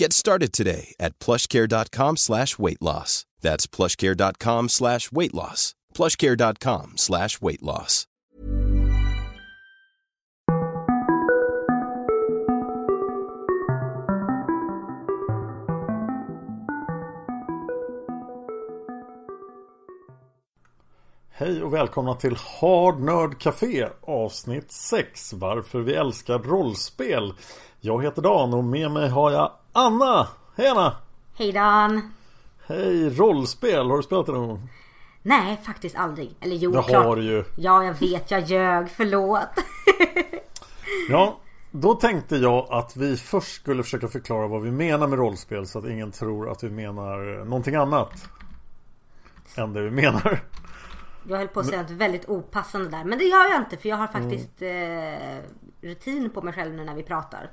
Get started today at plushcare.com slash weight loss. That's plushcare.com slash weight loss. plushcare.com slash weight loss. Hej och välkomna till Hard Nerd Café avsnitt 6 Varför vi älskar rollspel Jag heter Dan och med mig har jag Anna Hej Anna! Hej Dan! Hej! Rollspel, har du spelat det någon gång? Nej, faktiskt aldrig. Eller jo, Det klart. har du ju Ja, jag vet, jag ljög. Förlåt. Ja, då tänkte jag att vi först skulle försöka förklara vad vi menar med rollspel så att ingen tror att vi menar någonting annat än det vi menar. Jag höll på att säga något väldigt opassande där. Men det gör jag inte för jag har faktiskt eh, rutin på mig själv nu när vi pratar.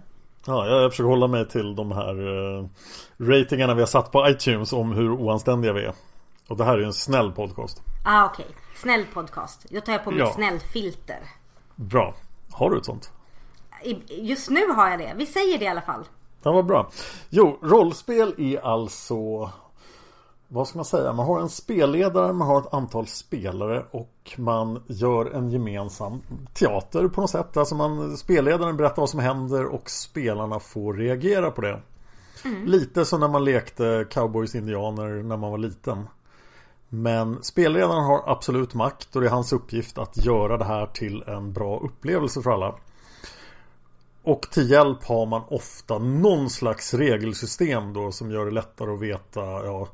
Ja, jag försöker hålla mig till de här eh, ratingarna vi har satt på iTunes om hur oanständiga vi är. Och det här är ju en snäll podcast. Ah, okej. Snäll podcast. Då tar jag på mig Ja. snällt filter. Bra. Har du ett sånt? Just nu har jag det. Vi säger det i alla fall. Ja, vad bra. Jo, rollspel är alltså vad ska man säga? Man har en spelledare, man har ett antal spelare och man gör en gemensam teater på något sätt. Alltså man, spelledaren berättar vad som händer och spelarna får reagera på det. Lite som när man lekte cowboys indianer när man var liten. Men spelledaren har absolut makt och det är hans uppgift att göra det här till en bra upplevelse för alla. Och till hjälp har man ofta någon slags regelsystem då som gör det lättare att veta ja,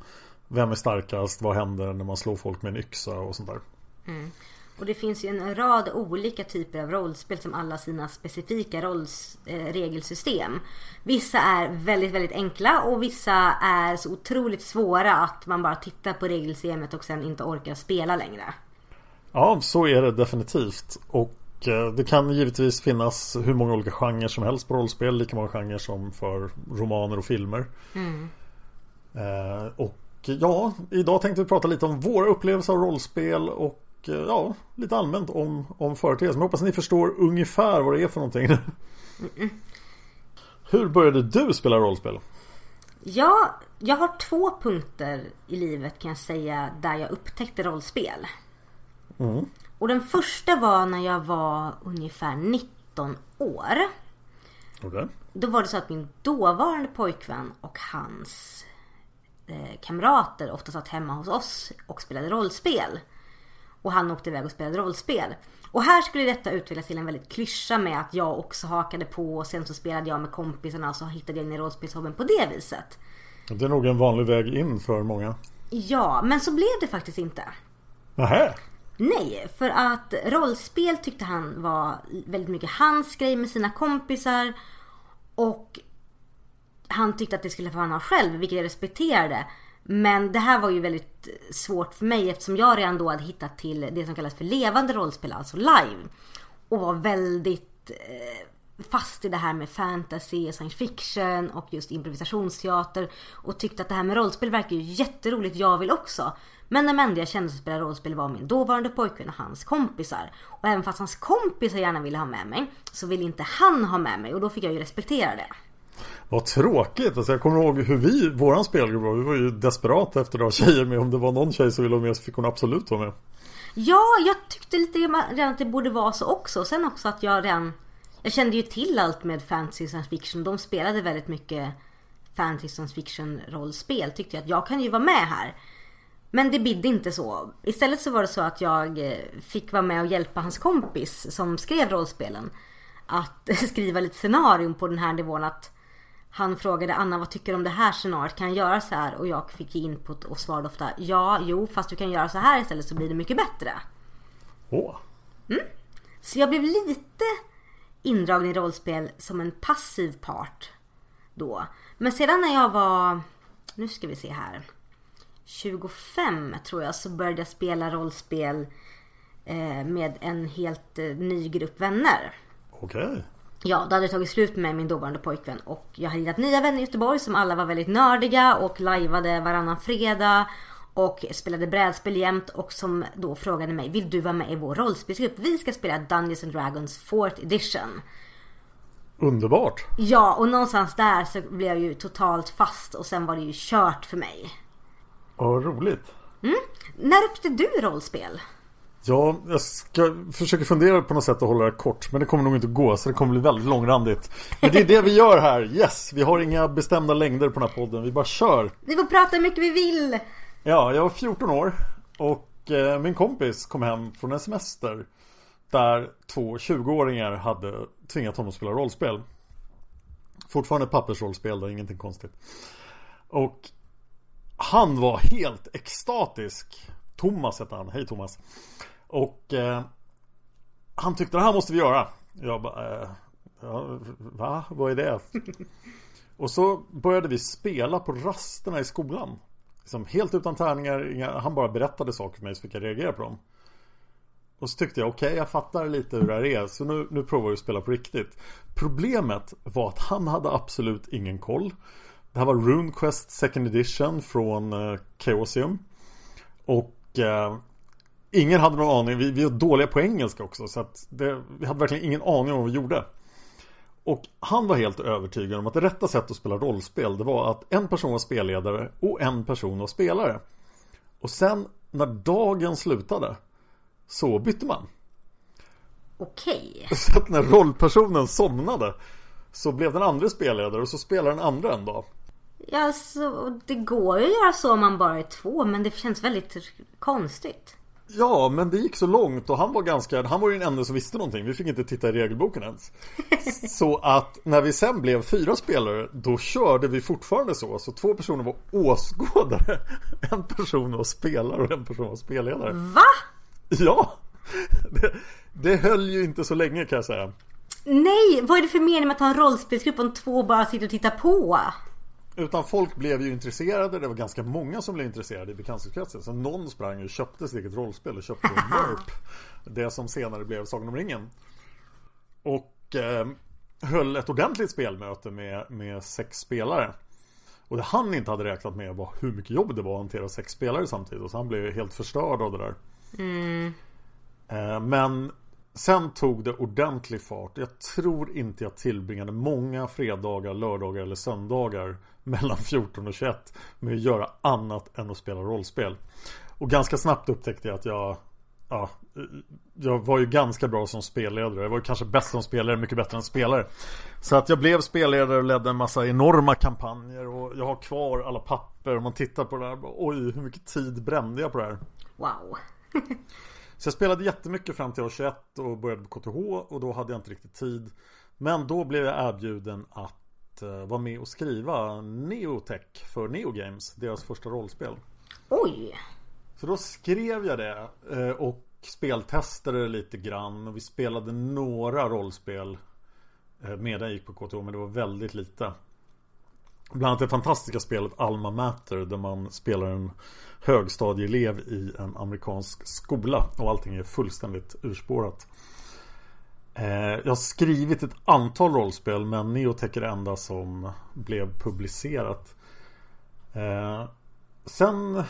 vem är starkast, vad händer när man slår folk med en yxa och sånt där. Och det finns ju en rad olika typer av rollspel som alla sina specifika rolls, eh, regelsystem. Vissa är väldigt, väldigt enkla och vissa är så otroligt svåra att man bara tittar på regelsystemet och sen inte orkar spela längre. Ja, så är det definitivt. Och eh, det kan givetvis finnas hur många olika genrer som helst på rollspel. Lika många genrer som för romaner och filmer. Eh, och ja, idag tänkte vi prata lite om våra upplevelser av rollspel och eh, ja, lite allmänt om, om företeelsen. Jag hoppas ni förstår ungefär vad det är för någonting. Hur började du spela rollspel? Ja, jag har två punkter i livet kan jag säga där jag upptäckte rollspel. Och den första var när jag var ungefär 19 år. Okej. Då var det så att min dåvarande pojkvän och hans eh, kamrater ofta satt hemma hos oss och spelade rollspel. Och han åkte iväg och spelade rollspel. Och här skulle detta utvecklas till en väldigt klyscha med att jag också hakade på och sen så spelade jag med kompisarna och så hittade jag in i rollspelshobben på det viset. Det är nog en vanlig väg in för många. Ja, men så blev det faktiskt inte. Nähä? Nej, för att rollspel tyckte han var väldigt mycket hans grej med sina kompisar. Och han tyckte att det skulle få han ha själv, vilket jag respekterade. Men det här var ju väldigt svårt för mig eftersom jag redan då hade hittat till det som kallas för levande rollspel, alltså live. Och var väldigt eh, fast i det här med fantasy och science fiction och just improvisationsteater. Och tyckte att det här med rollspel verkar ju jätteroligt, jag vill också. Men de enda jag kände som spelade rollspel var min dåvarande pojkvän och hans kompisar. Och även fast hans kompisar gärna ville ha med mig så ville inte han ha med mig och då fick jag ju respektera det. Vad tråkigt! Alltså jag kommer ihåg hur vi, våran spelgrupp var. Vi var ju desperata efter att ha tjejer med. Om det var någon tjej som ville vara med så fick hon absolut vara med. Ja, jag tyckte lite redan att det borde vara så också. Sen också att jag redan... Jag kände ju till allt med fantasy science fiction. De spelade väldigt mycket fantasy science fiction rollspel. Tyckte jag att jag kan ju vara med här. Men det bidde inte så. Istället så var det så att jag eh, fick vara med och hjälpa hans kompis som skrev rollspelen. Att skriva lite scenarion på den här nivån att han frågade Anna vad tycker du om det här scenariot? Kan jag göra så här? Och jag fick input och svarade ofta ja, jo, fast du kan göra så här istället så blir det mycket bättre. Åh. Mm. Så jag blev lite indragen i rollspel som en passiv part då. Men sedan när jag var, nu ska vi se här, 25 tror jag så började jag spela rollspel eh, med en helt eh, ny grupp vänner. Okej. Okay. Ja, då hade det tagit slut med min dåvarande pojkvän och jag hade hittat nya vänner i Göteborg som alla var väldigt nördiga och lajvade varannan fredag och spelade brädspel jämt och som då frågade mig Vill du vara med i vår rollspelsgrupp? Vi ska spela Dungeons and Dragons 4th edition. Underbart! Ja, och någonstans där så blev jag ju totalt fast och sen var det ju kört för mig. Vad roligt! Mm. När upptäckte du rollspel? Ja, jag ska försöka fundera på något sätt att hålla det kort Men det kommer nog inte gå så det kommer bli väldigt långrandigt. Men det är det vi gör här, yes! Vi har inga bestämda längder på den här podden, vi bara kör. Vi får prata hur mycket vi vill. Ja, jag var 14 år Och eh, min kompis kom hem från en semester Där två 20-åringar hade tvingat honom att spela rollspel. Fortfarande pappersrollspel, det är ingenting konstigt. Och Han var helt extatisk Thomas hette han, hej Thomas och eh, han tyckte det här måste vi göra. Jag bara, eh, ja, va? Vad är det? och så började vi spela på rasterna i skolan. Liksom helt utan tärningar, inga, han bara berättade saker för mig så fick jag reagera på dem. Och så tyckte jag, okej okay, jag fattar lite hur det här är, så nu, nu provar vi att spela på riktigt. Problemet var att han hade absolut ingen koll. Det här var RuneQuest Second Edition från eh, Chaosium. Och eh, Ingen hade någon aning, vi, vi var dåliga på engelska också så att det, vi hade verkligen ingen aning om vad vi gjorde. Och han var helt övertygad om att det rätta sättet att spela rollspel det var att en person var spelledare och en person var spelare. Och sen när dagen slutade så bytte man. Okej. Så att när rollpersonen somnade så blev den andra spelledare och så spelade den andra en dag. Ja, så det går ju att göra så om man bara är två men det känns väldigt konstigt. Ja, men det gick så långt och han var ganska, han var ju den enda som visste någonting. Vi fick inte titta i regelboken ens. Så att när vi sen blev fyra spelare, då körde vi fortfarande så. Så två personer var åskådare. En person var spelare och en person var spelledare. Va? Ja! Det, det höll ju inte så länge kan jag säga. Nej, vad är det för mening med att ha en rollspelsgrupp om två bara sitter och tittar på? Utan folk blev ju intresserade. Det var ganska många som blev intresserade i bekantskapskretsen. Så någon sprang och köpte sitt eget rollspel och köpte MERP. Det som senare blev Sagan om ringen. Och eh, höll ett ordentligt spelmöte med, med sex spelare. Och det han inte hade räknat med var hur mycket jobb det var att hantera sex spelare samtidigt. Så han blev helt förstörd av det där. Mm. Eh, men Sen tog det ordentlig fart. Jag tror inte jag tillbringade många fredagar, lördagar eller söndagar mellan 14 och 21 med att göra annat än att spela rollspel. Och ganska snabbt upptäckte jag att jag Ja, jag var ju ganska bra som spelledare. Jag var ju kanske bäst som spelare, mycket bättre än spelare. Så att jag blev spelledare och ledde en massa enorma kampanjer och jag har kvar alla papper. Om man tittar på det här, oj hur mycket tid brände jag på det här. Wow. Så jag spelade jättemycket fram till år 21 och började på KTH och då hade jag inte riktigt tid. Men då blev jag erbjuden att uh, vara med och skriva Neotech för Neogames, deras första rollspel. Oj! Så då skrev jag det uh, och speltestade lite grann och vi spelade några rollspel uh, medan jag gick på KTH men det var väldigt lite. Bland annat det fantastiska spelet Alma Mater där man spelar en högstadieelev i en amerikansk skola och allting är fullständigt urspårat. Eh, jag har skrivit ett antal rollspel men Neotech är det enda som blev publicerat. Eh, sen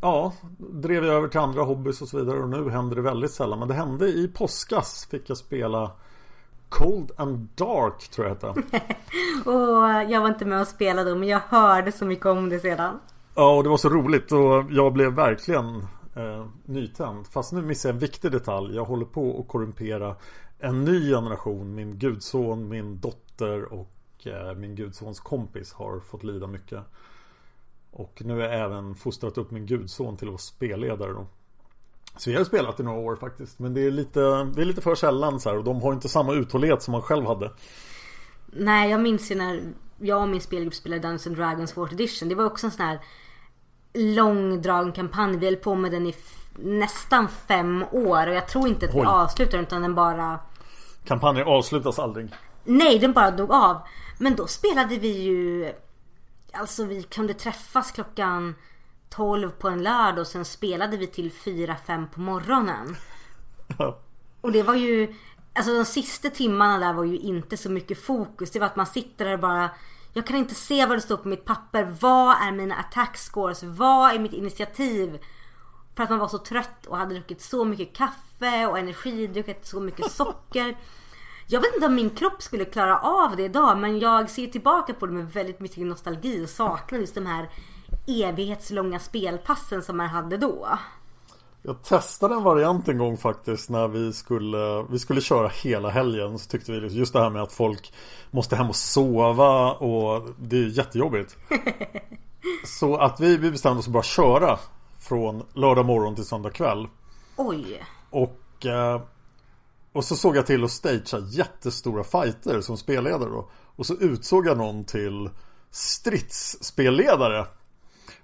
ja, drev jag över till andra hobbys och så vidare och nu händer det väldigt sällan. Men det hände i påskas fick jag spela Cold and Dark tror jag hette. och jag var inte med och spelade men jag hörde så mycket om det sedan. Ja och det var så roligt och jag blev verkligen eh, nytänd. Fast nu missar jag en viktig detalj. Jag håller på att korrumpera en ny generation. Min gudson, min dotter och eh, min gudsons kompis har fått lida mycket. Och nu har jag även fostrat upp min gudson till att vara spelledare då. Så vi har spelat i några år faktiskt. Men det är lite, det är lite för sällan så här, och de har inte samma uthållighet som man själv hade. Nej, jag minns ju när jag och min spelgrupp spelade Dungeons and Dragons 4th edition. Det var också en sån här långdragen kampanj. Vi höll på med den i nästan fem år och jag tror inte att vi avslutade utan den bara... Kampanjer avslutas aldrig. Nej, den bara dog av. Men då spelade vi ju... Alltså vi kunde träffas klockan 12 på en lördag och sen spelade vi till 4-5 på morgonen. Ja. Och det var ju... Alltså de sista timmarna där var ju inte så mycket fokus. Det var att man sitter där och bara jag kan inte se vad det står på mitt papper. Vad är mina attack scores? Vad är mitt initiativ? För att man var så trött och hade druckit så mycket kaffe och energidruckit så mycket socker. Jag vet inte om min kropp skulle klara av det idag men jag ser tillbaka på det med väldigt mycket nostalgi och saknar just de här evighetslånga spelpassen som man hade då. Jag testade en variant en gång faktiskt när vi skulle Vi skulle köra hela helgen så tyckte vi just det här med att folk Måste hem och sova och det är jättejobbigt Så att vi, vi bestämde oss att bara köra Från lördag morgon till söndag kväll Oj Och eh, Och så såg jag till att stagea jättestora fighter som spelledare då Och så utsåg jag någon till Stridsspelledare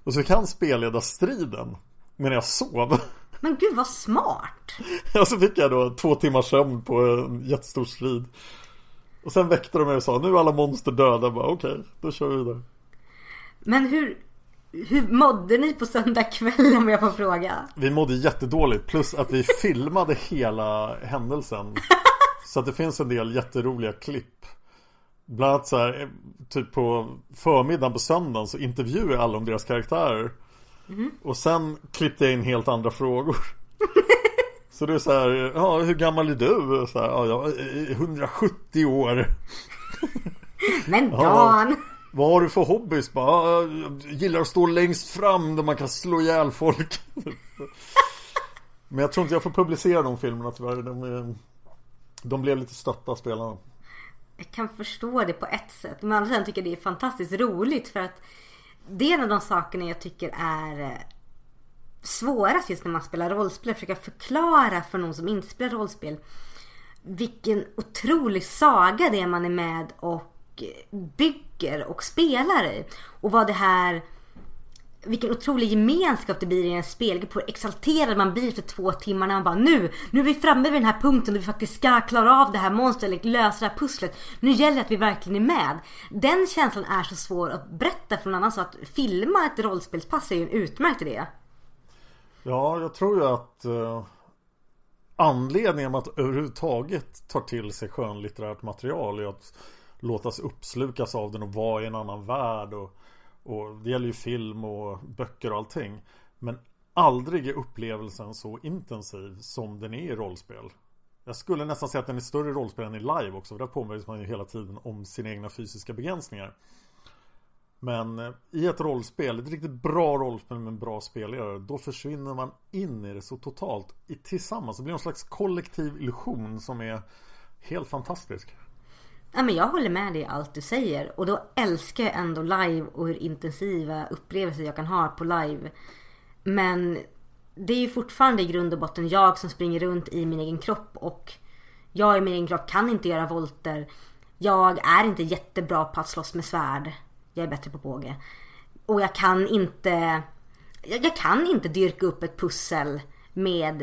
Och så kan spelleda striden Medan jag sov men gud vad smart! Ja så fick jag då två timmars sömn på en jättestor strid. Och sen väckte de mig och sa nu är alla monster döda. Okej, okay, då kör vi vidare. Men hur, hur mådde ni på söndag kväll om jag får fråga? Vi mådde jättedåligt plus att vi filmade hela händelsen. Så att det finns en del jätteroliga klipp. Bland annat så här, typ på förmiddagen på söndagen så intervjuar alla om deras karaktärer. Mm. Och sen klippte jag in helt andra frågor. Så det är så här, ja hur gammal är du? Så här, ja, jag är 170 år. Men Dan! Ja, vad har du för hobbys? Bara, jag gillar att stå längst fram där man kan slå ihjäl folk. Men jag tror inte jag får publicera de filmerna tyvärr. De, de blev lite stötta spelarna. Jag kan förstå det på ett sätt. Men andra sidan tycker jag det är fantastiskt roligt för att det är en av de sakerna jag tycker är eh, svårast just när man spelar rollspel. Att försöka förklara för någon som inte spelar rollspel vilken otrolig saga det är man är med och bygger och spelar i. Och vad det här vilken otrolig gemenskap det blir i en spelgrupp. Hur exalterad man blir för två timmar när man bara nu, nu är vi framme vid den här punkten där vi faktiskt ska klara av det här monstret eller lösa det här pusslet. Nu gäller det att vi verkligen är med. Den känslan är så svår att berätta för någon annan så att filma ett rollspelspass är ju en utmärkt idé. Ja, jag tror ju att eh, anledningen att överhuvudtaget ta till sig skönlitterärt material är att låtas uppslukas av den och vara i en annan värld och och det gäller ju film och böcker och allting. Men aldrig är upplevelsen så intensiv som den är i rollspel. Jag skulle nästan säga att den är större i rollspel än i live också. För där påminns man ju hela tiden om sina egna fysiska begränsningar. Men eh, i ett rollspel, ett riktigt bra rollspel med en bra spelare Då försvinner man in i det så totalt tillsammans. Det blir någon slags kollektiv illusion som är helt fantastisk. Ja, men jag håller med dig i allt du säger. Och då älskar jag ändå live och hur intensiva upplevelser jag kan ha på live. Men det är ju fortfarande i grund och botten jag som springer runt i min egen kropp och jag i min egen kropp kan inte göra volter. Jag är inte jättebra på att slåss med svärd. Jag är bättre på båge. Och jag kan inte jag kan inte dyrka upp ett pussel med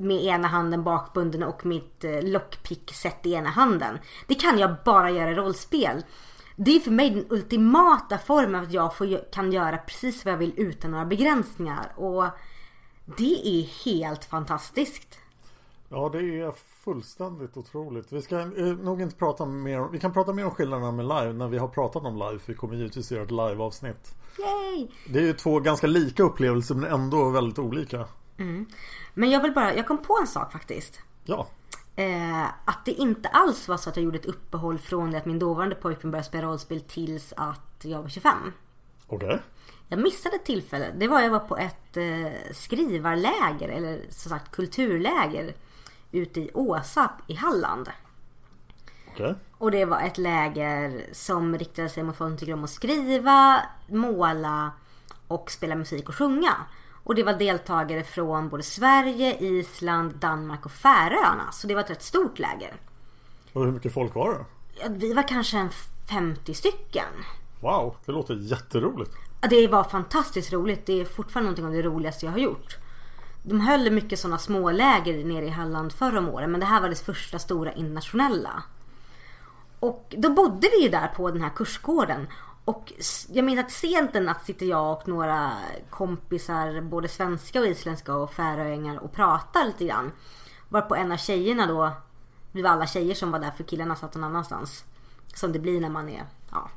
med ena handen bakbunden och mitt eh, lockpick-set i ena handen. Det kan jag bara göra i rollspel. Det är för mig den ultimata formen att jag får, kan göra precis vad jag vill utan några begränsningar. Och det är helt fantastiskt. Ja, det är fullständigt otroligt. Vi ska eh, nog inte prata mer Vi kan prata mer om skillnaderna med live när vi har pratat om live. Vi kommer givetvis göra ett live-avsnitt. Yay! Det är ju två ganska lika upplevelser men ändå väldigt olika. Men jag vill bara, jag kom på en sak faktiskt. Ja, Eh, att det inte alls var så att jag gjorde ett uppehåll från det att min dåvarande pojkvän började spela rollspel tills att jag var 25. okej. Jag missade ett tillfälle. Det var jag var på ett eh, skrivarläger eller som sagt kulturläger ute i Åsarp i Halland. Okej. Och det var ett läger som riktade sig mot folk som tycker om att skriva, måla och spela musik och sjunga. Och det var deltagare från både Sverige, Island, Danmark och Färöarna. Så det var ett rätt stort läger. Och hur mycket folk var det? Ja, Vi var kanske en 50 stycken. Wow, det låter jätteroligt. Ja, Det var fantastiskt roligt. Det är fortfarande någonting av det roligaste jag har gjort. De höll mycket sådana småläger nere i Halland förra om åren. Men det här var det första stora internationella. Och då bodde vi ju där på den här kursgården. Och jag minns att sent en natt sitter jag och några kompisar, både svenska och isländska och färöingar och pratar lite grann. Varpå en av tjejerna då, vi var alla tjejer som var där för killarna satt någon annanstans. Som det blir när man är, ja,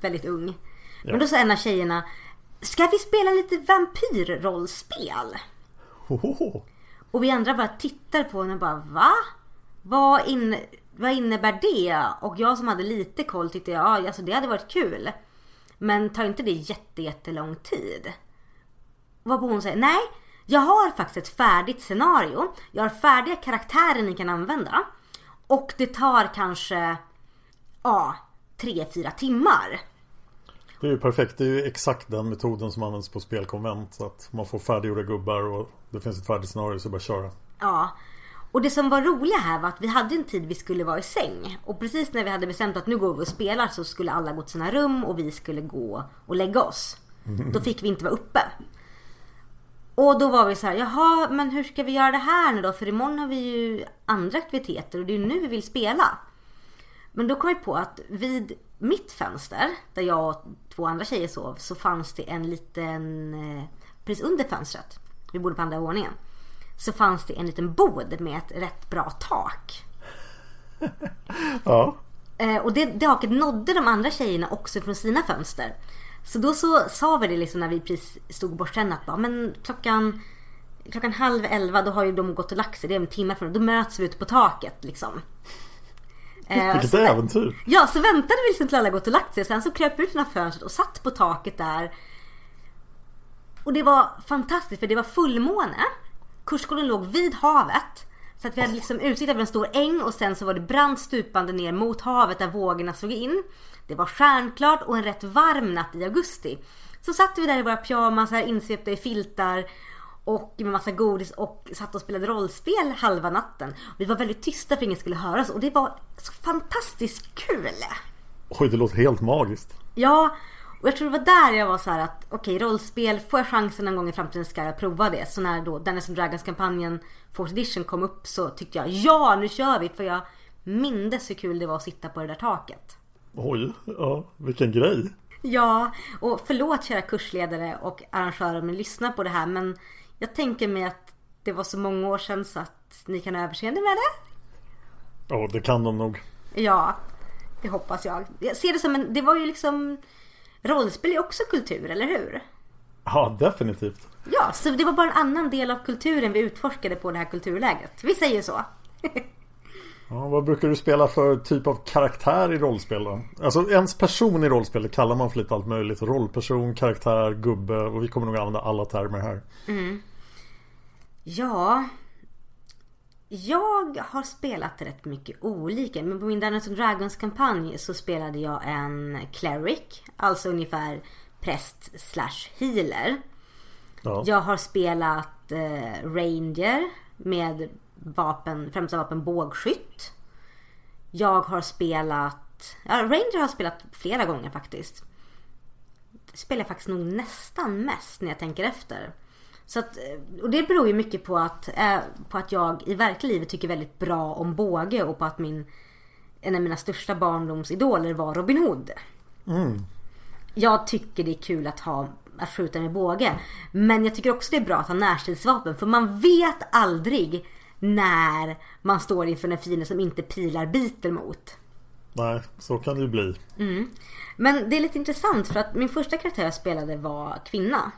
väldigt ung. Men då sa en av tjejerna, ska vi spela lite vampyrrollspel? Hohoho. Och vi andra bara tittar på henne och bara va? Vad, in, vad innebär det? Och jag som hade lite koll tyckte ja, alltså det hade varit kul. Men tar inte det jätte, jättelång tid? Varpå hon säger nej, jag har faktiskt ett färdigt scenario. Jag har färdiga karaktärer ni kan använda. Och det tar kanske, ja, tre, fyra timmar. Det är ju perfekt. Det är ju exakt den metoden som används på spelkonvent. Så att man får färdiggjorda gubbar och det finns ett färdigt scenario så bara köra. Ja. Och det som var roliga här var att vi hade en tid vi skulle vara i säng. Och precis när vi hade bestämt att nu går vi och spelar så skulle alla gå till sina rum och vi skulle gå och lägga oss. Då fick vi inte vara uppe. Och då var vi så här, jaha men hur ska vi göra det här nu då? För imorgon har vi ju andra aktiviteter och det är ju nu vi vill spela. Men då kom vi på att vid mitt fönster, där jag och två andra tjejer sov, så fanns det en liten, eh, precis under fönstret, vi bodde på andra våningen, så fanns det en liten bod med ett rätt bra tak. Ja. Eh, och det, det taket nådde de andra tjejerna också från sina fönster. Så då så sa vi det liksom när vi precis stod tänderna att bara, men klockan, klockan halv elva då har ju de gått och lagt sig, det är en timme från Då möts vi ute på taket liksom. Eh, Vilket så- äventyr. Ja, så väntade vi liksom till alla gått och lagt sig. Sen så kröp vi ut genom fönstret och satt på taket där. Och det var fantastiskt för det var fullmåne. Kursgården låg vid havet. Så att vi hade liksom utsikt över en stor äng och sen så var det brant stupande ner mot havet där vågorna slog in. Det var stjärnklart och en rätt varm natt i augusti. Så satt vi där i våra pyjamas här insvepta i filtar och med massa godis och satt och spelade rollspel halva natten. Vi var väldigt tysta för ingen skulle höra oss och det var så fantastiskt kul. Oj, det låter helt magiskt. Ja, och jag tror det var där jag var så här att okej rollspel, får jag chansen någon gång i framtiden ska jag prova det. Så när då Dennis and Dragons kampanjen Fourth Edition kom upp så tyckte jag ja nu kör vi för jag mindes hur kul det var att sitta på det där taket. Oj, ja, vilken grej. Ja, och förlåt kära kursledare och arrangörer om ni lyssnar på det här men jag tänker mig att det var så många år sedan så att ni kan ha överseende med det. Ja, det kan de nog. Ja, det hoppas jag. Jag ser det som en, det var ju liksom Rollspel är också kultur, eller hur? Ja, definitivt. Ja, så det var bara en annan del av kulturen vi utforskade på det här kulturläget. Vi säger så. Ja, vad brukar du spela för typ av karaktär i rollspel då? Alltså ens person i rollspel kallar man för lite allt möjligt. Rollperson, karaktär, gubbe och vi kommer nog använda alla termer här. Ja, jag har spelat rätt mycket olika. Men på min Dungeons and Dragons kampanj så spelade jag en cleric. Alltså ungefär präst slash healer. Ja. Jag har spelat eh, ranger med vapen, främsta vapen bågskytt. Jag har spelat, ja ranger har jag spelat flera gånger faktiskt. Det spelar jag faktiskt nog nästan mest när jag tänker efter. Så att, eh, och det beror ju mycket på att, eh, på att jag i verkliga livet tycker väldigt bra om båge och på att min, en av mina största barndomsidoler var Robin Hood. Jag tycker det är kul att ha att skjuta med båge. Men jag tycker också det är bra att ha närstridsvapen för man vet aldrig när man står inför en fiende som inte pilar biter mot. Nej, så kan det ju bli. Mm. Men det är lite intressant för att min första karaktär jag spelade var kvinna.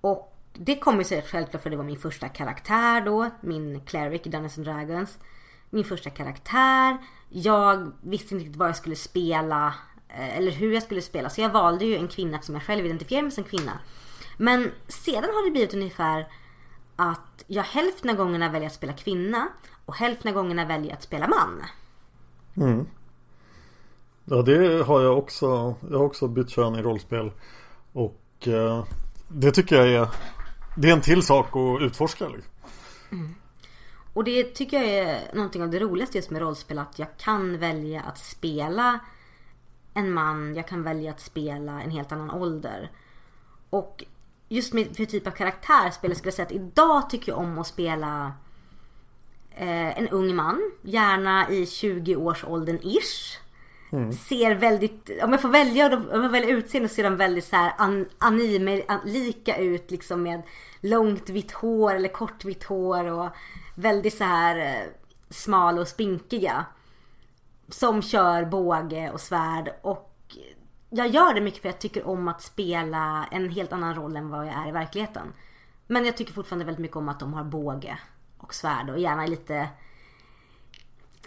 Och det kommer sig självklart för det var min första karaktär då. Min cleric i Dungeons and Dragons. Min första karaktär. Jag visste inte riktigt vad jag skulle spela. Eh, eller hur jag skulle spela. Så jag valde ju en kvinna som jag själv identifierar mig som kvinna. Men sedan har det blivit ungefär att jag hälften av gångerna väljer att spela kvinna. Och hälften av gångerna väljer att spela man. Mm. Ja, det har jag också. Jag har också bytt kön i rollspel. Och eh, det tycker jag är det är en till sak att utforska. Liksom. Mm. Och det tycker jag är någonting av det roligaste just med rollspel. Att jag kan välja att spela en man. Jag kan välja att spela en helt annan ålder. Och just med för typ av karaktär spelar skulle jag säga att idag tycker jag om att spela eh, en ung man. Gärna i 20-årsåldern ish. Mm. Ser väldigt, om jag får välja, om jag väljer utseende så ser de väldigt så här an, anime, an, lika ut liksom med långt vitt hår eller kort vitt hår och väldigt så här eh, smal och spinkiga. Som kör båge och svärd och jag gör det mycket för jag tycker om att spela en helt annan roll än vad jag är i verkligheten. Men jag tycker fortfarande väldigt mycket om att de har båge och svärd och gärna lite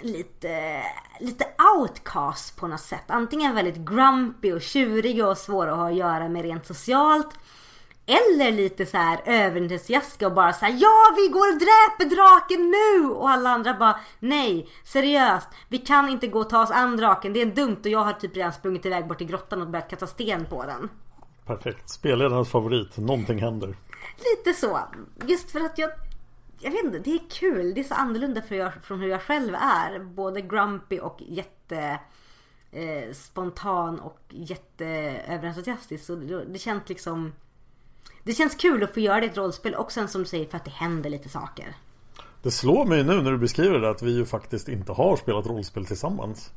lite, lite outcast på något sätt. Antingen väldigt grumpy och tjuriga och svåra att ha att göra med rent socialt. Eller lite så här överentusiastiska och bara så här, ja vi går och dräper draken nu! Och alla andra bara nej, seriöst, vi kan inte gå och ta oss an draken, det är dumt och jag har typ redan sprungit iväg bort till grottan och börjat kasta sten på den. Perfekt. Spelledarens favorit. Någonting händer. Lite så. Just för att jag jag vet inte, det är kul. Det är så annorlunda för jag, från hur jag själv är. Både grumpy och jätte eh, spontan och jätteöverentusiastisk. Så det, det känns liksom Det känns kul att få göra det i ett rollspel och sen som du säger för att det händer lite saker. Det slår mig nu när du beskriver det att vi ju faktiskt inte har spelat rollspel tillsammans.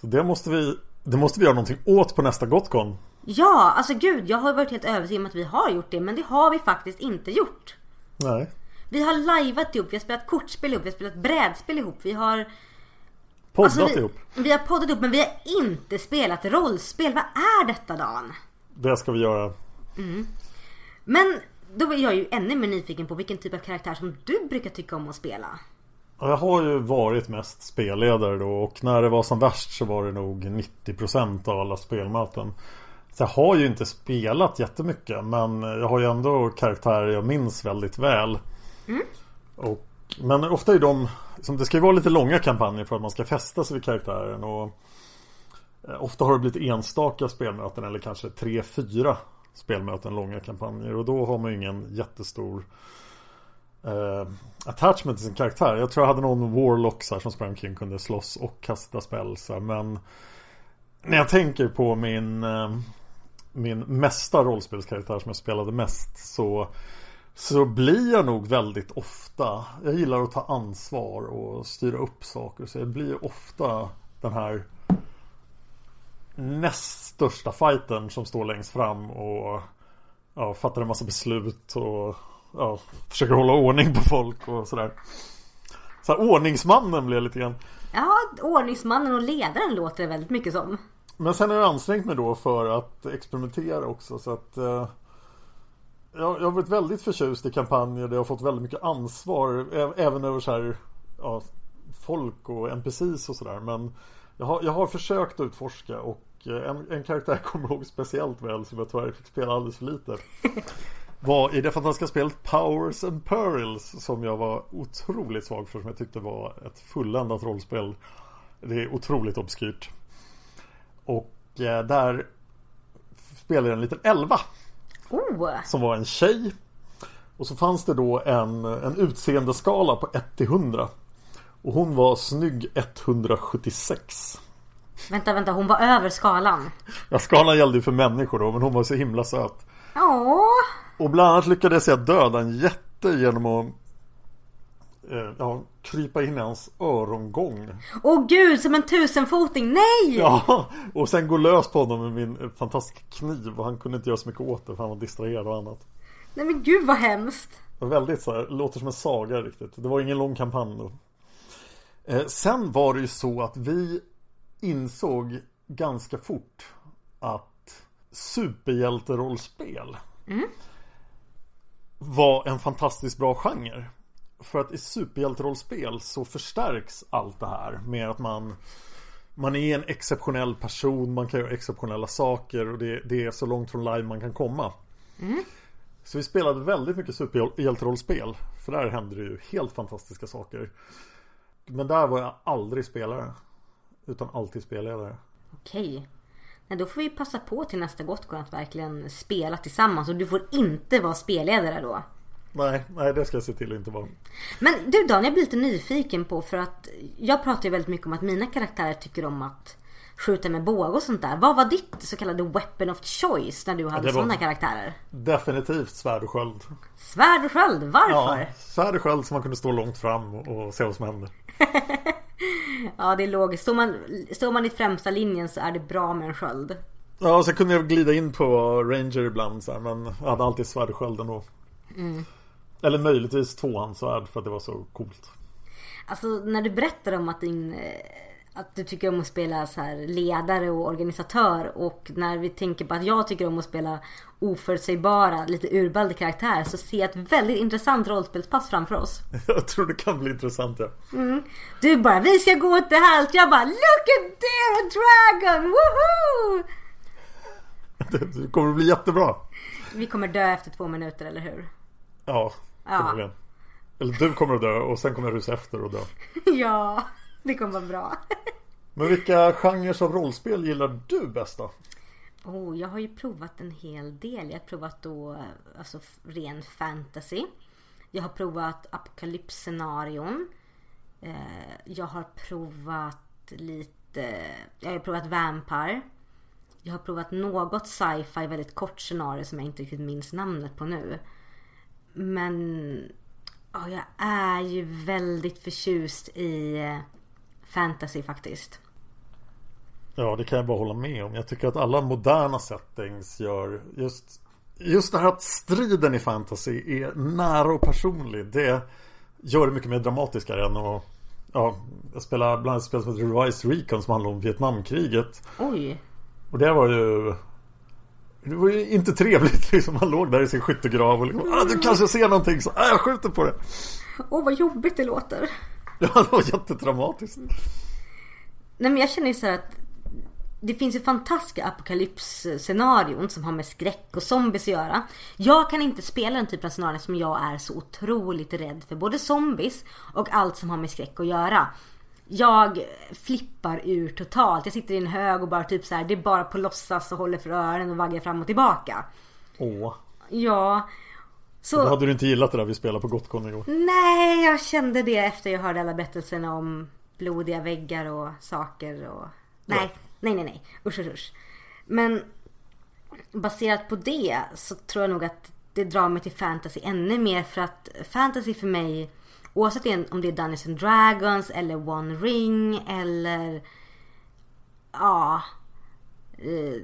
Så det måste vi Det måste vi göra någonting åt på nästa Gotcon. Ja, alltså gud, jag har varit helt övertygad om att vi har gjort det, men det har vi faktiskt inte gjort. Nej. Vi har lajvat ihop, vi har spelat kortspel ihop, vi har spelat brädspel ihop, vi har Poddat Alltså, vi, ihop. vi har poddat ihop men vi har inte spelat rollspel. Vad är detta Dan? Det ska vi göra. Men då är jag ju ännu mer nyfiken på vilken typ av karaktär som du brukar tycka om att spela. Ja, Jag har ju varit mest spelledare då och när det var som värst så var det nog 90% av alla spelmöten. Så jag har ju inte spelat jättemycket men jag har ju ändå karaktärer jag minns väldigt väl. Mm. Och, men ofta är de, som det ska ju vara lite långa kampanjer för att man ska fästa sig vid karaktären och eh, Ofta har det blivit enstaka spelmöten eller kanske tre, fyra spelmöten långa kampanjer. Och då har man ju ingen jättestor eh, attachment till sin karaktär. Jag tror jag hade någon Warlock så här, som sprang omkring kunde slåss och kasta spel så här, men när jag tänker på min eh, min mesta rollspelskaraktär som jag spelade mest så så blir jag nog väldigt ofta Jag gillar att ta ansvar och styra upp saker så jag blir ofta den här näst största fighten som står längst fram och ja, fattar en massa beslut och ja, försöker hålla ordning på folk och sådär. Så här, ordningsmannen blir jag lite grann. Ja, ordningsmannen och ledaren låter det väldigt mycket som. Men sen har jag ansträngt mig då för att experimentera också så att eh, jag, jag har varit väldigt förtjust i kampanjer där jag har fått väldigt mycket ansvar även över så här ja, folk och NPCs och sådär men jag har, jag har försökt utforska och eh, en, en karaktär jag kommer ihåg speciellt väl som jag tyvärr fick spela alldeles för lite var i det fantastiska spelet Powers and Pearls som jag var otroligt svag för som jag tyckte var ett fulländat rollspel. Det är otroligt obskyrt. Och eh, där spelade jag en liten elva Oh! som var en tjej. Och så fanns det då en, en utseendeskala på 1 till 100. Och hon var snygg 176. Vänta, vänta, hon var över skalan. Ja, skalan gällde ju för människor då, men hon var så himla söt. Åh! Och bland annat lyckades jag döda en jätte genom att eh, ja, krypa in i hans örongång. Åh gud, som en tusenfoting. Nej! Ja, och sen gå lös på honom med min fantastiska kniv och han kunde inte göra så mycket åt det för han var distraherad och annat. Nej men gud vad hemskt. Väldigt så här, låter som en saga riktigt. Det var ingen lång kampanj då. Eh, sen var det ju så att vi insåg ganska fort att superhjälterollspel mm. var en fantastiskt bra genre. För att i superhjälterollspel så förstärks allt det här med att man man är en exceptionell person, man kan göra exceptionella saker och det, det är så långt från live man kan komma. Mm. Så vi spelade väldigt mycket superhjälterollspel. För där hände det ju helt fantastiska saker. Men där var jag aldrig spelare. Utan alltid spelledare. Okej. Nej, då får vi passa på till nästa Gotcon att verkligen spela tillsammans. Och du får inte vara spelledare då. Nej, nej det ska jag se till att inte vara. Men du Dan, jag blir lite nyfiken på för att jag pratar ju väldigt mycket om att mina karaktärer tycker om att skjuta med båg och sånt där. Vad var ditt så kallade weapon of choice när du hade sådana karaktärer? Definitivt svärd och sköld. Svärd och sköld, varför? Ja, svärd och sköld så man kunde stå långt fram och se vad som hände. ja, det är logiskt. Står man, står man i främsta linjen så är det bra med en sköld. Ja, och så kunde jag glida in på Ranger ibland så här, men jag hade alltid svärd och sköld ändå. Mm. Eller möjligtvis tvåhandsvärd för att det var så coolt. Alltså när du berättar om att din eh, att du tycker om att spela så här ledare och organisatör och när vi tänker på att jag tycker om att spela oförutsägbara, lite urbalde karaktär så ser jag ett väldigt intressant rollspelspass framför oss. Jag tror det kan bli intressant ja. Mm. Du bara, vi ska gå åt det här. Jag bara, look at there a dragon, woho! Det kommer att bli jättebra. Vi kommer dö efter två minuter, eller hur? Ja, förmodligen. Ja. Eller du kommer att dö och sen kommer jag rusa efter och dö. ja. Det kommer vara bra. Men vilka genrer av rollspel gillar du bäst då? Oh, jag har ju provat en hel del. Jag har provat då alltså ren fantasy. Jag har provat apokalypsscenarion. Eh, jag har provat lite, jag har provat Vampire. Jag har provat något sci-fi, väldigt kort scenario som jag inte riktigt minns namnet på nu. Men oh, jag är ju väldigt förtjust i fantasy faktiskt. Ja, det kan jag bara hålla med om. Jag tycker att alla moderna settings gör just Just det här att striden i fantasy är nära och personlig. Det gör det mycket mer dramatiskare än att Ja, jag spelar bland annat spel som heter Rise Recon som handlar om Vietnamkriget. Oj. Och det var ju Det var ju inte trevligt liksom. Man låg där i sin skyttegrav och liksom, ah, du kanske ser någonting så ah, jag skjuter på det. Åh oh, vad jobbigt det låter. Ja, det var jättedramatiskt. Nej men jag känner ju så att det finns ju fantastiska apokalypsscenarion som har med skräck och zombies att göra. Jag kan inte spela den typen av scenarion som jag är så otroligt rädd för. Både zombies och allt som har med skräck att göra. Jag flippar ur totalt. Jag sitter i en hög och bara typ så här, det är bara på låtsas och håller för öronen och vaggar fram och tillbaka. Åh. Ja. Så, då hade du inte gillat det där vi spelade på Gotcon igår? Nej, jag kände det efter jag hörde alla berättelserna om blodiga väggar och saker och... Nej, ja. nej, nej, nej. Usch, usch, usch. Men baserat på det så tror jag nog att det drar mig till fantasy ännu mer för att fantasy för mig oavsett om det är Dungeons and Dragons eller One Ring eller ja eh,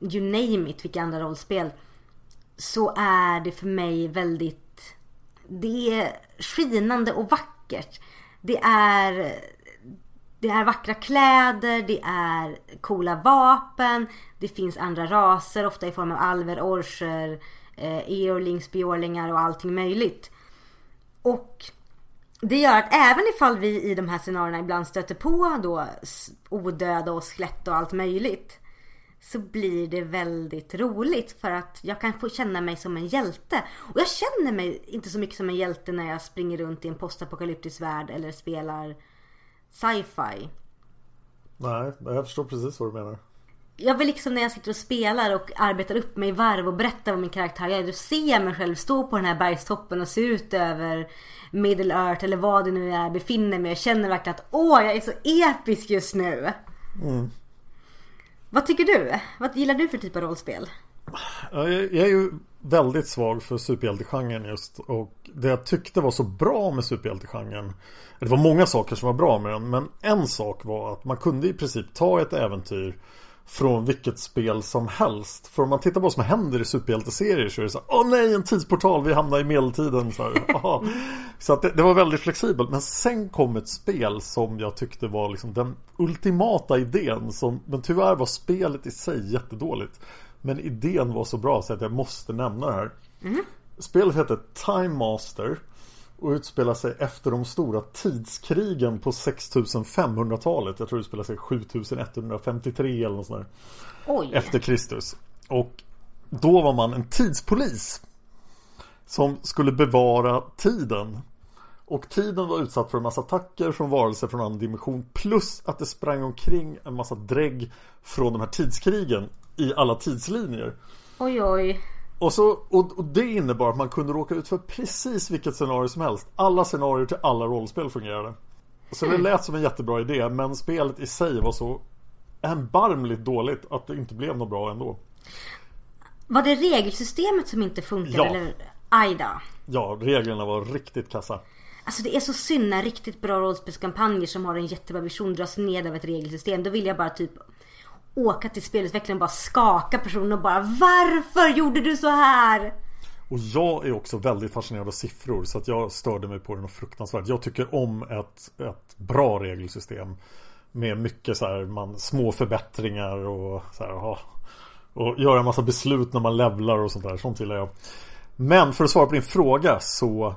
you name it vilka andra rollspel så är det för mig väldigt det är skinande och vackert. Det är det är vackra kläder, det är coola vapen, det finns andra raser, ofta i form av alver, orcher, eh, eorlings, björlingar och allting möjligt. Och det gör att även ifall vi i de här scenarierna ibland stöter på då odöda och skelett och allt möjligt så blir det väldigt roligt för att jag kan få känna mig som en hjälte. Och jag känner mig inte så mycket som en hjälte när jag springer runt i en postapokalyptisk värld eller spelar sci-fi. Nej, jag förstår precis vad du menar. Jag vill liksom när jag sitter och spelar och arbetar upp mig i varv och berättar vad min karaktär gör. Då ser jag mig själv stå på den här bergstoppen och se ut över Middle Earth eller vad det nu är befinner mig. Jag känner verkligen att åh, jag är så episk just nu. Mm. Vad tycker du? Vad gillar du för typ av rollspel? Jag är ju väldigt svag för superhjältegenren just och det jag tyckte var så bra med superhjältegenren Det var många saker som var bra med den men en sak var att man kunde i princip ta ett äventyr från vilket spel som helst. För om man tittar på vad som händer i superhjälteserier så är det så Åh nej, en tidsportal, vi hamnar i medeltiden. Så, så att det, det, var väldigt flexibelt. Men sen kom ett spel som jag tyckte var liksom den ultimata idén. Som, men tyvärr var spelet i sig jättedåligt. Men idén var så bra så att jag måste nämna det här. Mm. Spelet heter Time Master och utspelar sig efter de stora tidskrigen på 6500-talet. Jag tror det utspelar sig 7153 eller något sånt där. Efter Kristus. Och då var man en tidspolis. Som skulle bevara tiden. Och tiden var utsatt för en massa attacker från varelser från annan dimension. Plus att det sprang omkring en massa drägg från de här tidskrigen i alla tidslinjer. Oj oj. Och, så, och, och, det innebar att man kunde råka ut för precis vilket scenario som helst. Alla scenarier till alla rollspel fungerade. Så det lät som en jättebra idé men spelet i sig var så erbarmligt dåligt att det inte blev något bra ändå. Var det regelsystemet som inte funkade? Ja. Eller? Ajda. Ja, reglerna var riktigt kassa. Alltså det är så synd när riktigt bra rollspelskampanjer som har en jättebra vision dras ned av ett regelsystem. Då vill jag bara typ åka till spelutvecklaren och bara skaka personen och bara Varför gjorde du så här? Och jag är också väldigt fascinerad av siffror så att jag störde mig på det något fruktansvärt. Jag tycker om ett, ett bra regelsystem. Med mycket så här, man, små förbättringar och så här, aha, och göra en massa beslut när man levlar och sånt där. Sånt gillar jag. Men för att svara på din fråga så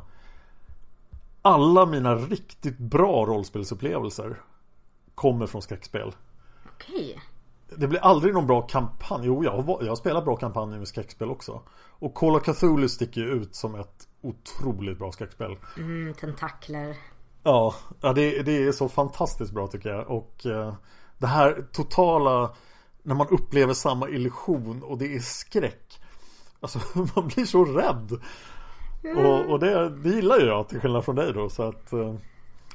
Alla mina riktigt bra rollspelsupplevelser Kommer från skräckspel. Okej. Det blir aldrig någon bra kampanj. Jo, jag har, jag har spelat bra kampanjer med skräckspel också. Och Call of Cthulhu sticker ju ut som ett otroligt bra skräckspel. Mm, tentakler. Ja, ja det, det är så fantastiskt bra tycker jag. Och eh, det här totala när man upplever samma illusion och det är skräck. Alltså man blir så rädd. Mm. Och, och det, det gillar ju jag till skillnad från dig då. Så att, eh,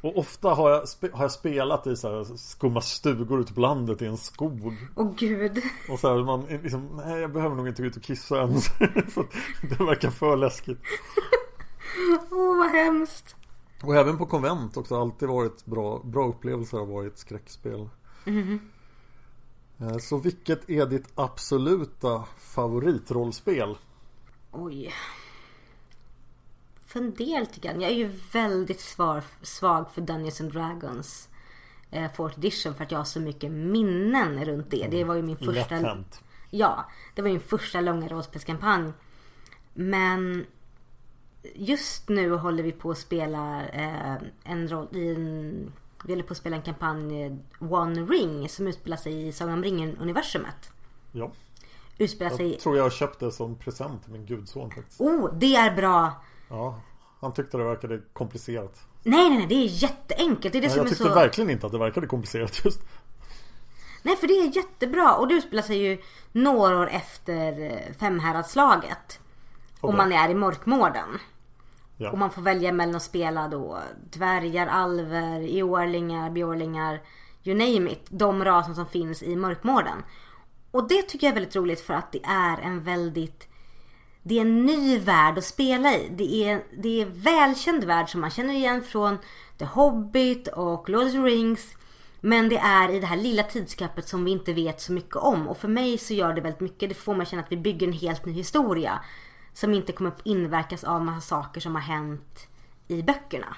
och ofta har jag, har jag spelat i så här skumma stugor ute på landet i en skog. Åh oh, gud. Och så här, man liksom, nej jag behöver nog inte gå ut och kissa än. det verkar för läskigt. Åh oh, vad hemskt. Och även på konvent också alltid varit bra, bra upplevelser har varit skräckspel. Mm. Så vilket är ditt absoluta favoritrollspel? Oj för en del tycker jag. Jag är ju väldigt svag, svag för Dungeons and Dragons eh, Fourth Edition för att jag har så mycket minnen runt det. Det var ju min första... Lätthänt. Ja, det var min första långa rollspelskampanj. Men just nu håller vi på att spela eh, en roll i en... Vi håller på att spela en kampanj One Ring som utspelar sig i Sagan om ringen-universumet. Ja. Utspelar jag sig... tror jag köpte som present till min gudson faktiskt. Oh, det är bra! Ja, han tyckte det verkade komplicerat. Nej, nej, nej, det är jätteenkelt. Det är det nej, som jag tyckte så... verkligen inte att det verkade komplicerat just. Nej, för det är jättebra. Och det utspelar sig ju några år efter eh, Femhäradsslaget. Okay. Och man är i Mörkmården. Ja. Och man får välja mellan att spela då dvärgar, alver, eorlingar, björlingar, you name it. De raser som finns i Mörkmården. Och det tycker jag är väldigt roligt för att det är en väldigt det är en ny värld att spela i. Det är, det är välkänd värld som man känner igen från The Hobbit och Lord of the Rings. Men det är i det här lilla tidskapet som vi inte vet så mycket om. Och för mig så gör det väldigt mycket. Det får mig känna att vi bygger en helt ny historia. Som inte kommer att inverkas av massa saker som har hänt i böckerna.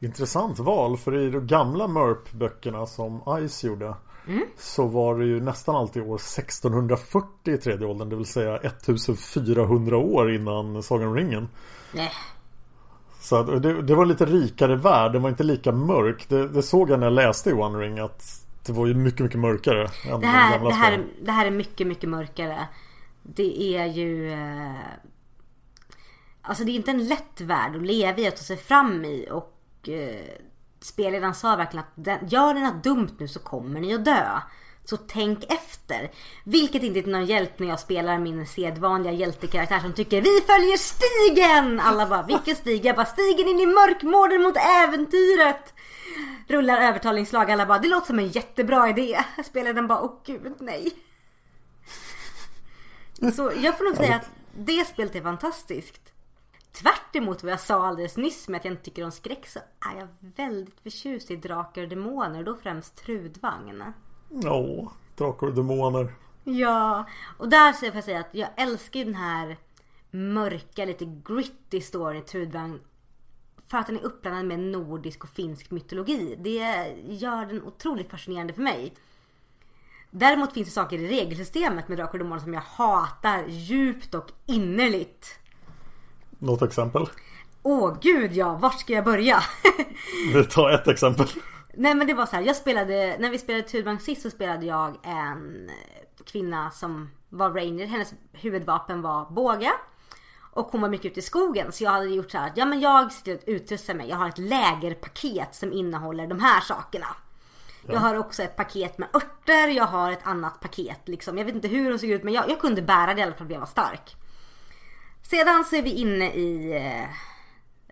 Intressant val för i de gamla MURP-böckerna som Ice gjorde Mm. Så var det ju nästan alltid år 1640 i tredje åldern Det vill säga 1400 år innan Sagan om ringen. Nej. Så det, det var lite rikare värld Den var inte lika mörk. Det, det, såg jag när jag läste i One Ring att Det var ju mycket mycket mörkare än det här, de det, här, det här är mycket mycket mörkare. Det är ju eh... Alltså det är inte en lätt värld att leva i och ta sig fram i och eh spelledaren sa verkligen att gör ni något dumt nu så kommer ni att dö. Så tänk efter. Vilket inte är någon hjälp när jag spelar min sedvanliga hjältekaraktär som tycker vi följer stigen! Alla bara vilken stig? Jag bara stigen in i mörkmården mot äventyret! Rullar övertalningsslag. Alla bara det låter som en jättebra idé. Spelaren bara åh gud nej. Så jag får nog säga att det spelet är fantastiskt. Tvärt emot vad jag sa alldeles nyss med att jag inte tycker om skräck så är jag väldigt förtjust i drakar och demoner. Då främst Trudvagn. Ja, Drakar och Demoner. Ja, och där får jag säga att jag älskar ju den här mörka, lite gritty storyn i Trudvang. För att den är uppblandad med nordisk och finsk mytologi. Det gör den otroligt fascinerande för mig. Däremot finns det saker i regelsystemet med Drakar och Demoner som jag hatar djupt och innerligt. Något exempel? Åh gud ja, vart ska jag börja? Vi tar ett exempel. Nej men det var så här, jag spelade, när vi spelade Tudbank sist så spelade jag en kvinna som var ranger. Hennes huvudvapen var båge. Och hon var mycket ute i skogen så jag hade gjort så här, ja men jag ser till att utrusta mig. Jag har ett lägerpaket som innehåller de här sakerna. Jag har också ett paket med örter, jag har ett annat paket liksom. Jag vet inte hur de såg ut men jag, jag kunde bära det i alla fall för jag var stark. Sedan så är vi inne i, eh,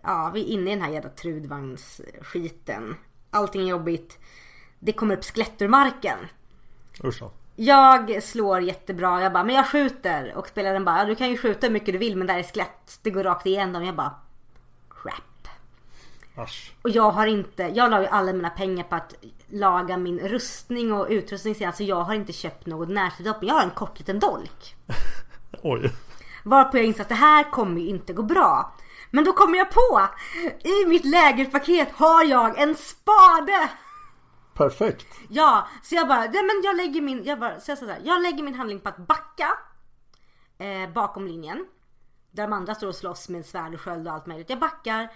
ja vi är inne i den här jävla trudvagnsskiten. Allting är jobbigt. Det kommer upp skelett ur marken. Usch. Jag slår jättebra, jag bara, men jag skjuter. Och spelaren bara, ja, du kan ju skjuta hur mycket du vill men där är skelett. Det går rakt igenom. Jag bara, crap. Asch. Och jag har inte, jag la ju alla mina pengar på att laga min rustning och utrustning. Så jag har inte köpt något närstridsvapen. Jag har en kort liten dolk. Oj. Varpå jag insåg att det här kommer ju inte gå bra. Men då kommer jag på, i mitt lägerpaket har jag en spade. Perfekt. Ja, så jag bara, nej men jag lägger min, jag bara, så jag, så här, jag lägger min handling på att backa eh, bakom linjen. Där de andra står och slåss med svärd och sköld och allt möjligt. Jag backar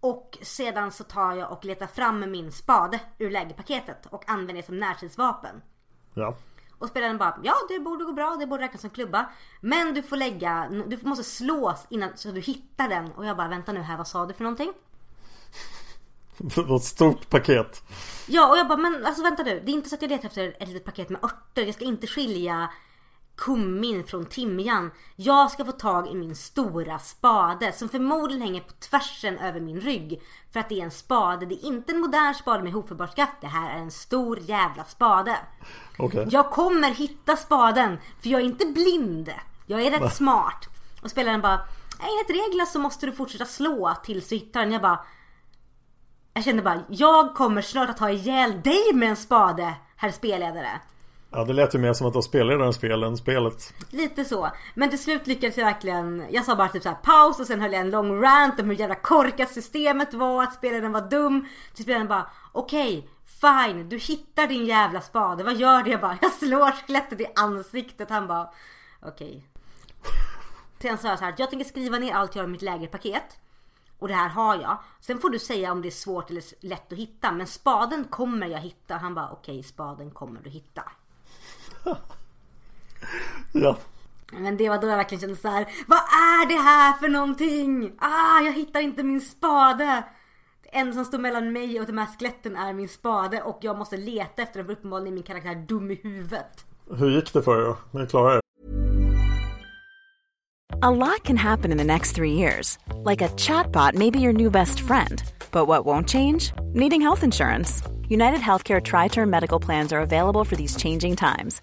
och sedan så tar jag och letar fram min spade ur lägerpaketet och använder det som närstridsvapen. Ja. Och spelaren bara, ja det borde gå bra, det borde räknas som klubba. Men du får lägga, du måste slås innan så du hittar den. Och jag bara, vänta nu här, vad sa du för någonting? Något stort paket. Ja och jag bara, men alltså vänta nu. Det är inte så att jag letar efter ett litet paket med örter. Jag ska inte skilja kummin från timjan. Jag ska få tag i min stora spade som förmodligen hänger på tvärsen över min rygg. För att det är en spade. Det är inte en modern spade med hopfällbart skaft. Det här är en stor jävla spade. Okej. Jag kommer hitta spaden för jag är inte blind. Jag är rätt smart. Och spelaren bara, enligt reglerna så måste du fortsätta slå tills du hittar den. Jag bara, jag kände bara, jag kommer snart att ha ihjäl dig med en spade, herr spelledare. Ja, det lät ju mer som att det spelade spelledaren spel än spelet. Lite så. Men till slut lyckades jag verkligen, jag sa bara typ så här paus och sen höll jag en lång rant om hur jävla korkat systemet var, att spelaren var dum. Till spelaren bara, okej, fine, du hittar din jävla spade, vad gör det? Jag bara, jag slår skelettet i ansiktet. Han bara, okej. Sen sa jag så här, jag tänker skriva ner allt jag har i mitt lägerpaket. Och det här har jag. Sen får du säga om det är svårt eller lätt att hitta. Men spaden kommer jag hitta. Han bara okej spaden kommer du hitta. Ja. Men det var då jag verkligen kände så här. Vad är det här för någonting? Ah, jag hittar inte min spade. Det enda som står mellan mig och de här skeletten är min spade. Och jag måste leta efter den för uppenbarligen är min karaktär dum i huvudet. Hur gick det för er då? Ni klarade er? A lot can happen in the next three years. Like a chatbot may be your new best friend. But what won't change? Needing health insurance. United Healthcare Tri Term Medical Plans are available for these changing times.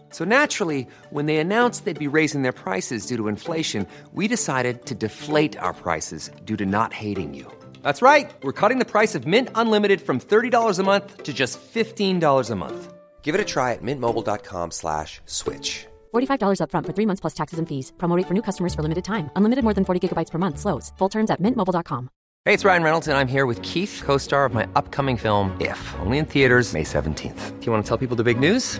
So naturally, when they announced they'd be raising their prices due to inflation, we decided to deflate our prices due to not hating you. That's right. We're cutting the price of Mint Unlimited from $30 a month to just $15 a month. Give it a try at mintmobile.com slash switch. $45 upfront for three months plus taxes and fees. Promote for new customers for limited time. Unlimited more than 40 gigabytes per month. Slows. Full terms at mintmobile.com. Hey, it's Ryan Reynolds, and I'm here with Keith, co-star of my upcoming film, If, only in theaters May 17th. Do you want to tell people the big news?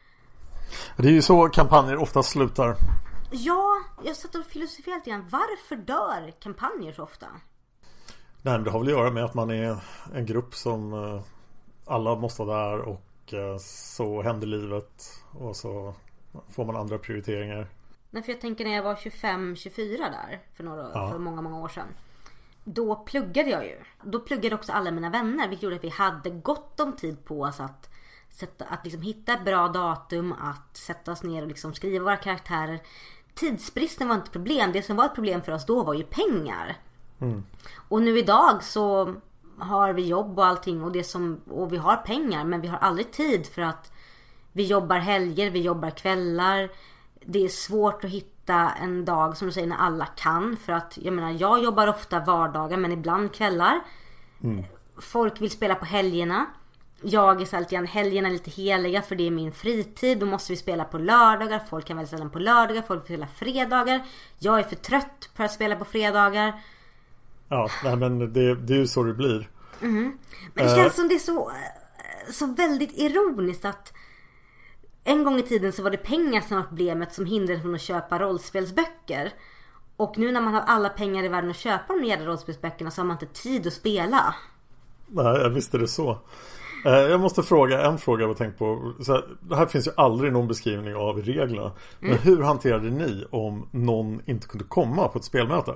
Det är ju så kampanjer ofta slutar. Ja, jag satt och filosoferade lite grann. Varför dör kampanjer så ofta? Nej, men det har väl att göra med att man är en grupp som eh, alla måste vara där och eh, så händer livet och så får man andra prioriteringar. Nej, för jag tänker när jag var 25-24 där för, några, Ja. för många, många år sedan. Då pluggade jag ju. Då pluggade också alla mina vänner vilket gjorde att vi hade gott om tid på oss att, sätta, att liksom hitta ett bra datum, att sätta oss ner och liksom skriva våra karaktärer. Tidsbristen var inte ett problem. Det som var ett problem för oss då var ju pengar. Och nu idag så har vi jobb och allting och, det som, och vi har pengar men vi har aldrig tid för att vi jobbar helger, vi jobbar kvällar. Det är svårt att hitta en dag som du säger när alla kan för att jag menar jag jobbar ofta vardagar men ibland kvällar. Folk vill spela på helgerna. Jag är så här lite grann, helgerna är lite heliga för det är min fritid. Då måste vi spela på lördagar. Folk kan väl spela på lördagar, folk vill spela fredagar. Jag är för trött för att spela på fredagar. Ja, nej, men det, det är ju så det blir. Men det känns som det är så, eh, så väldigt ironiskt att en gång i tiden så var det pengar som var problemet som hindrade från att köpa rollspelsböcker. Och nu när man har alla pengar i världen att köpa de jävla rollspelsböckerna så har man inte tid att spela. Nej, visst är det så. Eh, Jag måste fråga en fråga jag tänkt på. Så här, det här finns ju aldrig någon beskrivning av reglerna. Men hur hanterade ni om någon inte kunde komma på ett spelmöte?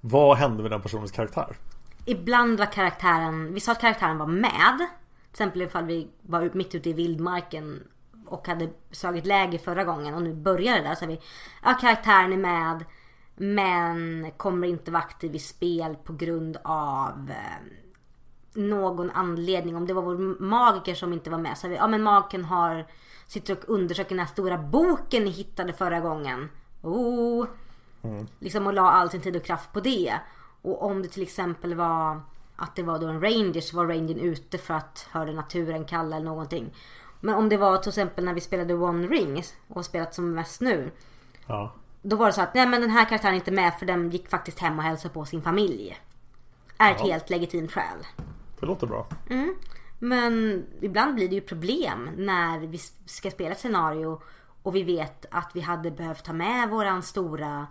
Vad hände med den personens karaktär? Ibland var karaktären, vi sa att karaktären var med. Till exempel ifall vi var mitt ute i vildmarken och hade slagit läger förra gången och nu börjar det där. Så vi, ja karaktären är med men kommer inte vara aktiv i spel på grund av eh, någon anledning. Om det var vår magiker som inte var med så vi, ja men magiken har sitter och undersöker den här stora boken ni hittade förra gången. Oh. Liksom och la all sin tid och kraft på det. Och om det till exempel var att det var då en ranger så var rangern ute för att hörde naturen kalla eller någonting. Men om det var till exempel när vi spelade One Rings och har spelat som mest nu. Ja, Då var det så att nej men den här karaktären är inte med för den gick faktiskt hem och hälsade på sin familj. Är ett Ja. helt legitimt skäl. Det låter bra. Men ibland blir det ju problem när vi ska spela ett scenario och vi vet att vi hade behövt ta med våran stora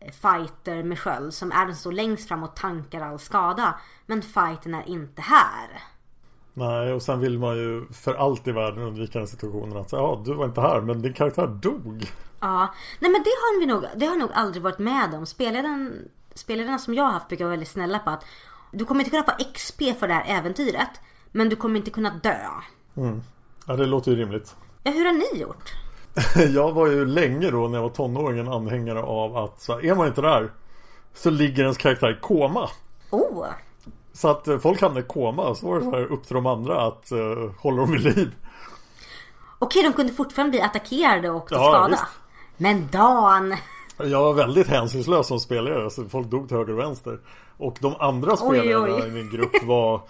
eh, fighter med sköld som är den står längst fram och tankar all skada. Men fighten är inte här. Nej, och sen vill man ju för allt i världen undvika den situationen att ja, du var inte här men din karaktär dog. Ja, nej men det har vi nog, det har nog aldrig varit med om. Spelaren, spelarna som jag har haft brukar vara väldigt snälla på att du kommer inte kunna få XP för det här äventyret. Men du kommer inte kunna dö. Ja, det låter ju rimligt. Ja, hur har ni gjort? Jag var ju länge då när jag var tonåring en anhängare av att så här, är man inte där så ligger ens karaktär i koma. Oh! Så att eh, folk hamnade i koma så var det så här upp till de andra att uh, hålla dem vid liv. Okej, de kunde fortfarande bli attackerade och ta Ja, skada. visst. Men Dan! Jag var väldigt hänsynslös som spelare så folk dog till höger och vänster. Och de andra spelarna oj. i min grupp var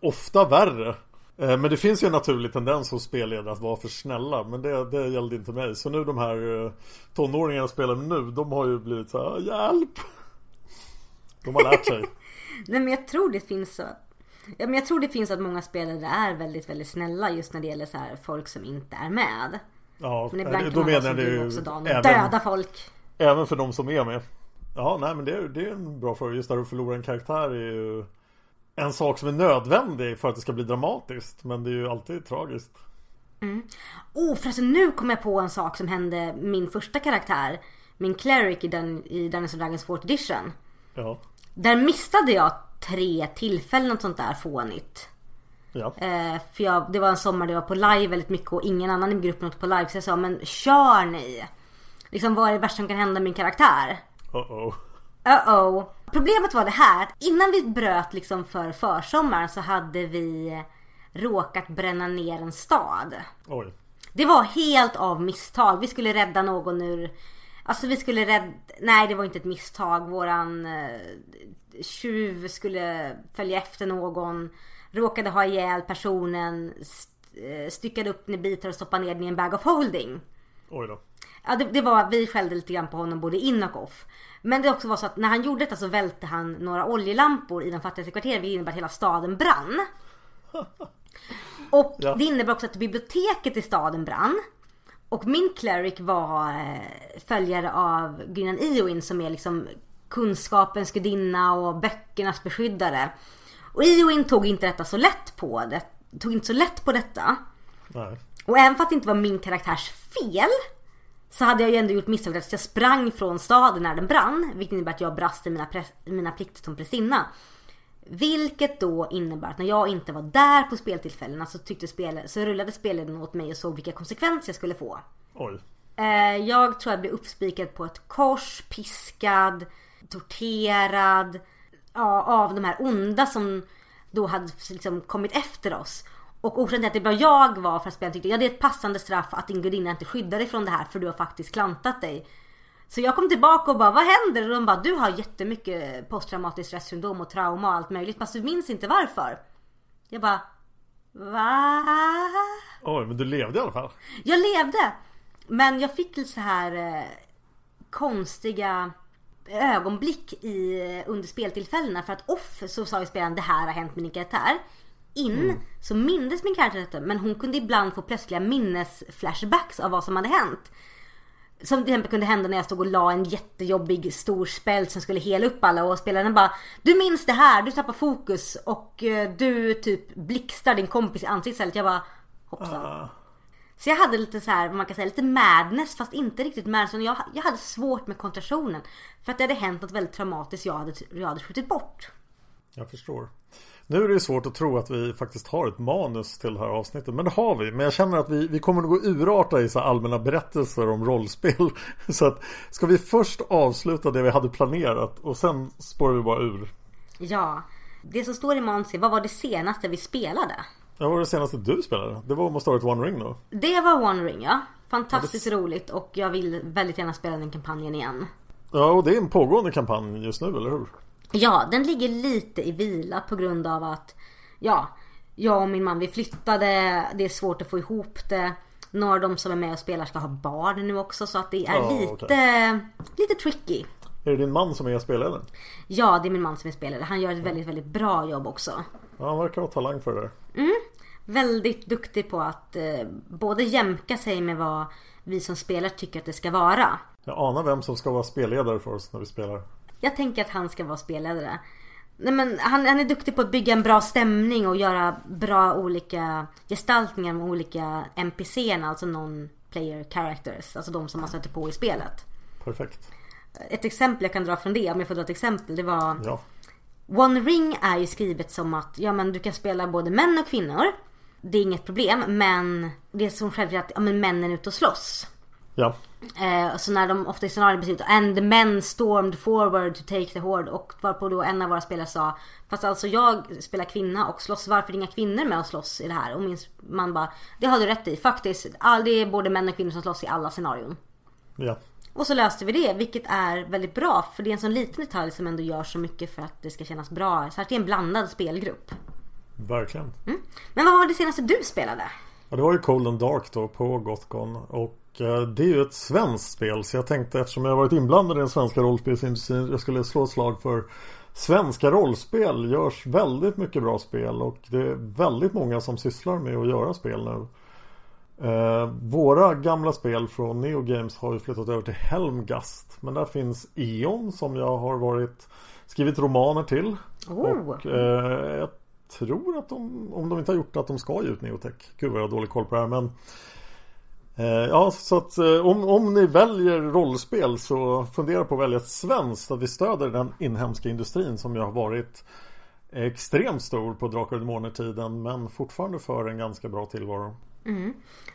ofta värre. Eh, Men det finns ju en naturlig tendens hos spelledare att vara för snälla Men det, det gällde inte mig Så nu de här eh, tonåringarna jag spelar med nu De har ju blivit så här, hjälp! De har lärt sig Nej men jag tror det finns så. Ja, men jag tror det finns att många spelare är väldigt, väldigt snälla just när det gäller så här folk som inte är med. Ja, Men ibland eh, kan då man menar du också och även, döda folk. Även för de som är med Ja, nej men det, är- det är en bra fråga Just där att förlora en karaktär är ju En sak som är nödvändig för att det ska bli dramatiskt Men det är ju alltid tragiskt Oh förresten nu kom jag på en sak som hände min första karaktär. Min cleric i, den, i Dungeons Dragons 4th edition. Ja, Där missade jag tre tillfällen och sånt där fånigt. ja, Eh, för jag, det var en sommar där jag var på live väldigt mycket och ingen annan i gruppen åkte på live. Så jag sa, men kör ni! Liksom vad är det värsta som kan hända min karaktär? uh-oh Uh-oh. Problemet var det här att innan vi bröt liksom för försommaren så hade vi råkat bränna ner en stad. Oj Det var helt av misstag. Vi skulle rädda någon ur... Alltså vi skulle rädda... Nej det var inte ett misstag. Våran eh, tjuv skulle följa efter någon. Råkade ha ihjäl personen. st- eh, Styckade upp den i bitar och stoppade ner den i en bag of holding. Oj då Ja, det, det var, vi skällde lite grann på honom både in och off. Men det också var så att när han gjorde detta så välte han några oljelampor i de fattigaste kvarteren vilket innebär att hela staden brann. Och Ja. det innebär också att biblioteket i staden brann. Och min cleric var eh, följare av gudinnan Ioin som är liksom kunskapens gudinna och böckernas beskyddare. Och Ioin tog inte detta så lätt på det. Tog inte så lätt på detta. Nej. Och även för att det inte var min karaktärs fel så hade jag ju ändå gjort misstaget att jag sprang från staden när den brann. Vilket innebär att jag brast i mina, mina plikter som prästinna. Vilket då innebär att när jag inte var där på speltillfällena så, tyckte spel, så rullade spelledaren åt mig och såg vilka konsekvenser jag skulle få. Oj. Eh, jag tror jag blev uppspikad på ett kors, piskad, torterad. Ja, av de här onda som då hade liksom kommit efter oss. Och orsaken till att det bara jag var för att spelaren tyckte ja det är ett passande straff att din gudinna inte skyddar dig från det här för du har faktiskt klantat dig. Så jag kom tillbaka och bara vad händer? Och de bara du har jättemycket posttraumatiskt stresssyndrom och trauma och allt möjligt fast du minns inte varför. Jag bara va? Oj, men du levde i alla fall. Jag levde. Men jag fick lite så här eh, konstiga ögonblick i, under speltillfällena. För att off så sa ju spelaren det här har hänt med din karaktär. In så mindes min karaktär detta men hon kunde ibland få plötsliga minnesflashbacks av vad som hade hänt. Som till exempel kunde hända när jag stod och la en jättejobbig stor spel som skulle hela upp alla och spelaren bara Du minns det här, du tappar fokus och eh, du typ blixtrar din kompis i ansiktet. Jag bara hoppsan. Ah. Så jag hade lite så här, man kan säga, lite madness fast inte riktigt madness. Jag, jag hade svårt med koncentrationen. För att det hade hänt något väldigt traumatiskt jag hade, jag hade skjutit bort. Jag förstår. Nu är det svårt att tro att vi faktiskt har ett manus till det här avsnittet. Men det har vi. Men jag känner att vi, vi kommer att gå urarta i så allmänna berättelser om rollspel. Så att ska vi först avsluta det vi hade planerat och sen spårar vi bara ur. Ja. Det som står i manus är, vad var det senaste vi spelade? Ja, vad var det senaste du spelade? Det var måste ha varit One Ring då? Det var One Ring ja. Fantastiskt roligt och jag vill väldigt gärna spela den kampanjen igen. Ja, och det är en pågående kampanj just nu, eller hur? Ja, den ligger lite i vila på grund av att ja, jag och min man vi flyttade. Det är svårt att få ihop det. Några av de som är med och spelar ska ha barn nu också så att det är Ja, lite, lite tricky. Är det din man som är spelledaren? Ja, det är min man som är spelare. Han gör ett väldigt, väldigt bra jobb också. Ja, han verkar ha talang för det där. Väldigt duktig på att eh, både jämka sig med vad vi som spelare tycker att det ska vara. Jag anar vem som ska vara spelledare för oss när vi spelar. Jag tänker att han ska vara spelledare. Nej, men han, han är duktig på att bygga en bra stämning och göra bra olika gestaltningar med olika NPCerna, alltså non-player characters. Alltså de som man stöter på i spelet. Perfekt. Ett exempel jag kan dra från det, om jag får dra ett exempel, det var Ja. One Ring är ju skrivet som att ja, men du kan spela både män och kvinnor. Det är inget problem, men det är som självklart att ja, men männen är ute och slåss. Ja. Eh, så när de ofta i scenariot beslutar And the men stormed forward to take the horde. Och varpå då en av våra spelare sa Fast alltså jag spelar kvinna och slåss. Varför är inga kvinnor med och slåss i det här? Och min man bara Det har du rätt i. Faktiskt. All, det är både män och kvinnor som slåss i alla scenarion. Ja. Och så löste vi det, vilket är väldigt bra. För det är en sån liten detalj som ändå gör så mycket för att det ska kännas bra. Det är en blandad spelgrupp. Verkligen. Men vad var det senaste du spelade? Ja, det var ju Cold and Dark då på Gothcon. Och det är ju ett svenskt spel. Så jag tänkte eftersom jag varit inblandad i den svenska rollspelsindustrin. Jag skulle slå ett slag för Svenska rollspel görs väldigt mycket bra spel och det är väldigt många som sysslar med att göra spel nu. Eh, våra gamla spel från Neo Games har ju flyttat över till Helmgast. Men där finns E.ON som jag har varit skrivit romaner till. Oh. Och eh, jag tror att de, om de inte har gjort det, att de ska ge ut Neotech. Gud vad jag har dålig koll på det här men eh, Ja, så att eh, om, om ni väljer rollspel så fundera på att välja ett svenskt att vi stöder den inhemska industrin som ju har varit extremt stor på Drakar och Demoner-tiden men fortfarande för en ganska bra tillvaro.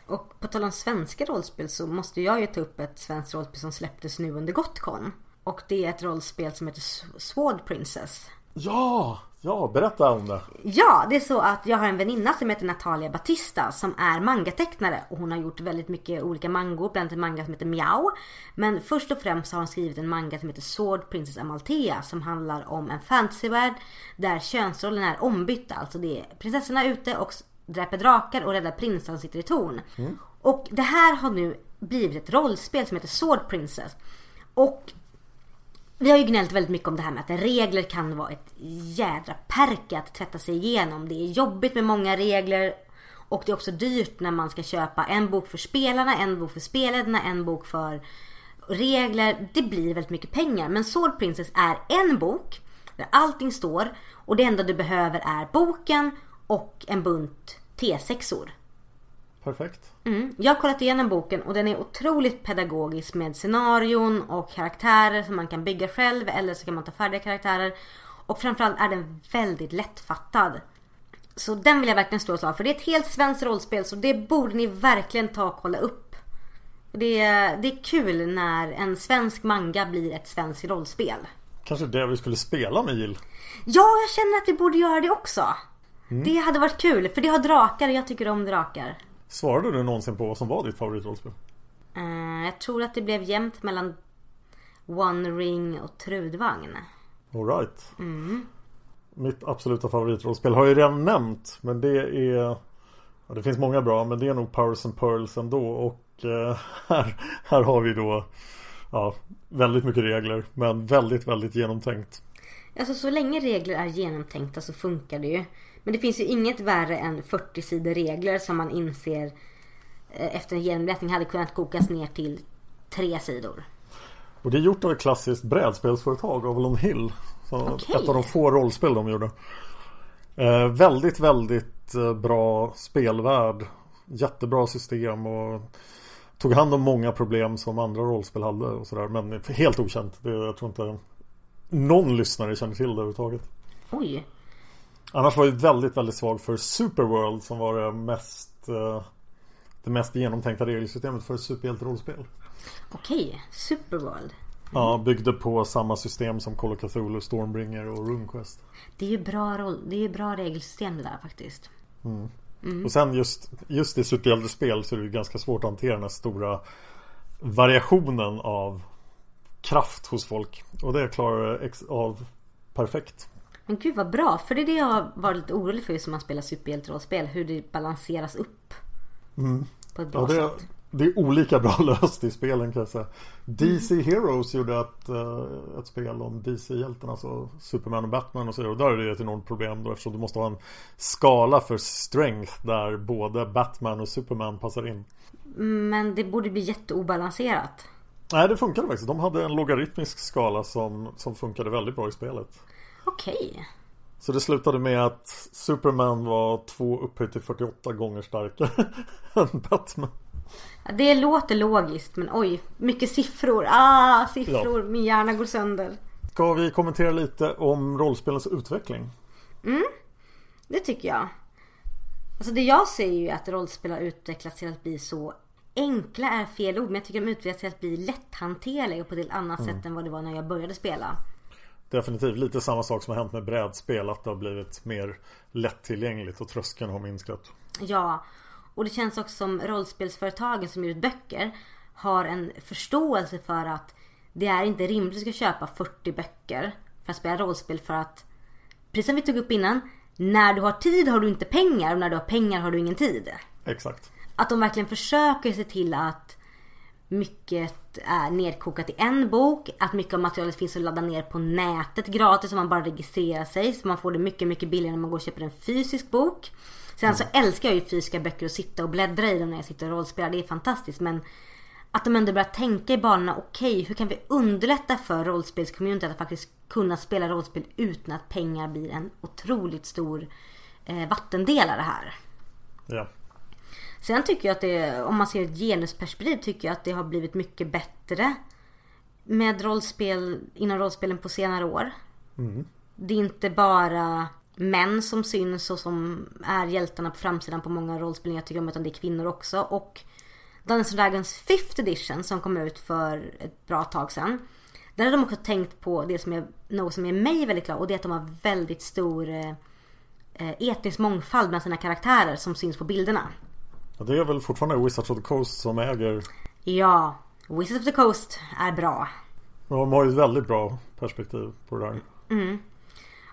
Och på tal om svenska rollspel så måste jag ju ta upp ett svenskt rollspel som släpptes nu under Gotcon. Och det är ett rollspel som heter Sword Princess. Ja, ja, berätta om det. Ja, det är så att jag har en väninna som heter Natalia Batista som är mangatecknare och hon har gjort väldigt mycket olika mangor, bland annat en manga som heter Miau. Men först och främst har hon skrivit en manga som heter Sword Princess Amalthea som handlar om en fantasyvärld där könsrollerna är ombytta. Alltså det är prinsessorna ute och dräper drakar och räddar prinsar som sitter i torn. Och det här har nu blivit ett rollspel som heter Sword Princess. Och vi har ju gnällt väldigt mycket om det här med att regler kan vara ett jädra perke att tvätta sig igenom. Det är jobbigt med många regler. Och det är också dyrt när man ska köpa en bok för spelarna, en bok för spelledarna, en bok för regler. Det blir väldigt mycket pengar. Men Sword Princess är en bok där allting står och det enda du behöver är boken och en bunt T6or. Perfekt. Mm. Jag har kollat igenom boken och den är otroligt pedagogisk med scenarion och karaktärer som man kan bygga själv eller så kan man ta färdiga karaktärer. Och framförallt är den väldigt lättfattad. Så den vill jag verkligen stå och ta för det är ett helt svenskt rollspel så det borde ni verkligen ta och kolla upp. Det är, det är kul när en svensk manga blir ett svenskt rollspel. Kanske det vi skulle spela med Jill. Ja, jag känner att vi borde göra det också. Det hade varit kul för det har drakar och jag tycker om drakar. Svarade du någonsin på vad som var ditt favoritrollspel? Eh, jag tror att det blev jämnt mellan One Ring och Trudvagn. Alright. Mitt absoluta favoritrollspel har jag ju redan nämnt. Men det är... Ja, det finns många bra men det är nog Powers and Pearls ändå. Och eh, här, här har vi då ja, väldigt mycket regler. Men väldigt, väldigt genomtänkt. Alltså så länge regler är genomtänkta så funkar det ju. Men det finns ju inget värre än 40 sidor regler som man inser eh, efter en genomläsning hade kunnat kokas ner till tre sidor. Och det är gjort av ett klassiskt brädspelsföretag, Avalon Hill. Så Okej. Ett av de få rollspel de gjorde. Eh, väldigt, väldigt eh, bra spelvärld. Jättebra system och tog hand om många problem som andra rollspel hade och sådär. Men helt okänt. Det, jag tror inte någon lyssnare känner till det överhuvudtaget. Oj. Annars var jag väldigt, väldigt svag för Superworld som var det mest eh, det mest genomtänkta regelsystemet för superhjälterollspel. Okej, Superworld. Ja, byggde på samma system som Call of Cthulhu, Stormbringer och RuneQuest. Det är ju bra, roll, det är bra regelsystem det där faktiskt. Och sen just, just i superhjältespel så är det ju ganska svårt att hantera den här stora variationen av kraft hos folk. Och det klarar ex- av perfekt. Men gud vad bra, för det är det jag har varit lite orolig för just när man spelar superhjälterollspel. Hur det balanseras upp. På ett bra Ja, det, sätt. det är olika bra löst i spelen kan jag säga. DC Heroes gjorde ett, eh, ett spel om DC-hjältarna, alltså Superman och Batman och så vidare. Och där är det ett enormt problem då eftersom du måste ha en skala för strength där både Batman och Superman passar in. Men det borde bli jätteobalanserat. Nej, det funkade faktiskt. De hade en logaritmisk skala som, som funkade väldigt bra i spelet. Okej. Så det slutade med att Superman var 2 upphöjt till 48 gånger starkare än Batman. Ja, det låter logiskt men oj, mycket siffror. Ah, siffror. Min hjärna går sönder. Ska vi kommentera lite om rollspelens utveckling? Det tycker jag. Alltså det jag ser ju är att rollspel har utvecklats till att bli så enkla är fel ord men jag tycker de utvecklas till att bli lätthanterliga på ett helt annat sätt än vad det var när jag började spela. Definitivt lite samma sak som har hänt med brädspel Att det har blivit mer lättillgängligt och tröskeln har minskat Ja, och det känns också som rollspelsföretagen som ger ut böcker har en förståelse för att det är inte rimligt att köpa 40 böcker för att spela rollspel för att precis som vi tog upp innan när du har tid har du inte pengar och när du har pengar har du ingen tid. Exakt Att de verkligen försöker se till att mycket är nedkokat i en bok. Att mycket av materialet finns att ladda ner på nätet gratis om man bara registrerar sig. Så man får det mycket, mycket billigare när man går och köper en fysisk bok. Sen så älskar jag ju fysiska böcker och sitta och bläddra i dem när jag sitter och rollspelar. Det är fantastiskt. Men att de ändå börjar tänka i banorna. Okej, hur kan vi underlätta för rollspelscommunityt att faktiskt kunna spela rollspel utan att pengar blir en otroligt stor eh, vattendelare här. Ja Sen tycker jag att det, om man ser ett genusperspektiv, tycker jag att det har blivit mycket bättre med rollspel inom rollspelen på senare år. Det är inte bara män som syns och som är hjältarna på framsidan på många rollspel jag tycker om, utan det är kvinnor också. Och Dungeons and Dragons 5th edition som kom ut för ett bra tag sedan. Där har de också tänkt på det som är något som är mig väldigt glad och det är att de har väldigt stor eh, eh, etnisk mångfald bland sina karaktärer som syns på bilderna. Ja, Det är väl fortfarande Wizards of the Coast som äger Ja, Wizards of the Coast är bra. De har ju ett väldigt bra perspektiv på det där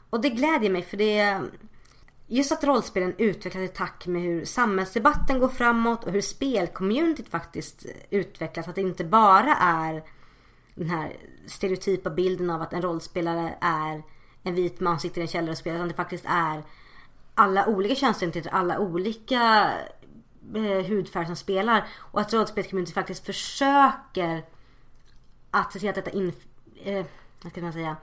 Och det glädjer mig för det just att rollspelen utvecklas i takt med hur samhällsdebatten går framåt och hur spelcommunityt faktiskt utvecklas. Att det inte bara är den här stereotypa bilden av att en rollspelare är en vit man som sitter i en källare och spelar. Utan det faktiskt är alla olika könsidentiteter, alla olika eh, hudfärg som spelar. Och att rollspelscommunity faktiskt försöker att se till att detta in... Eh, vad ska man säga?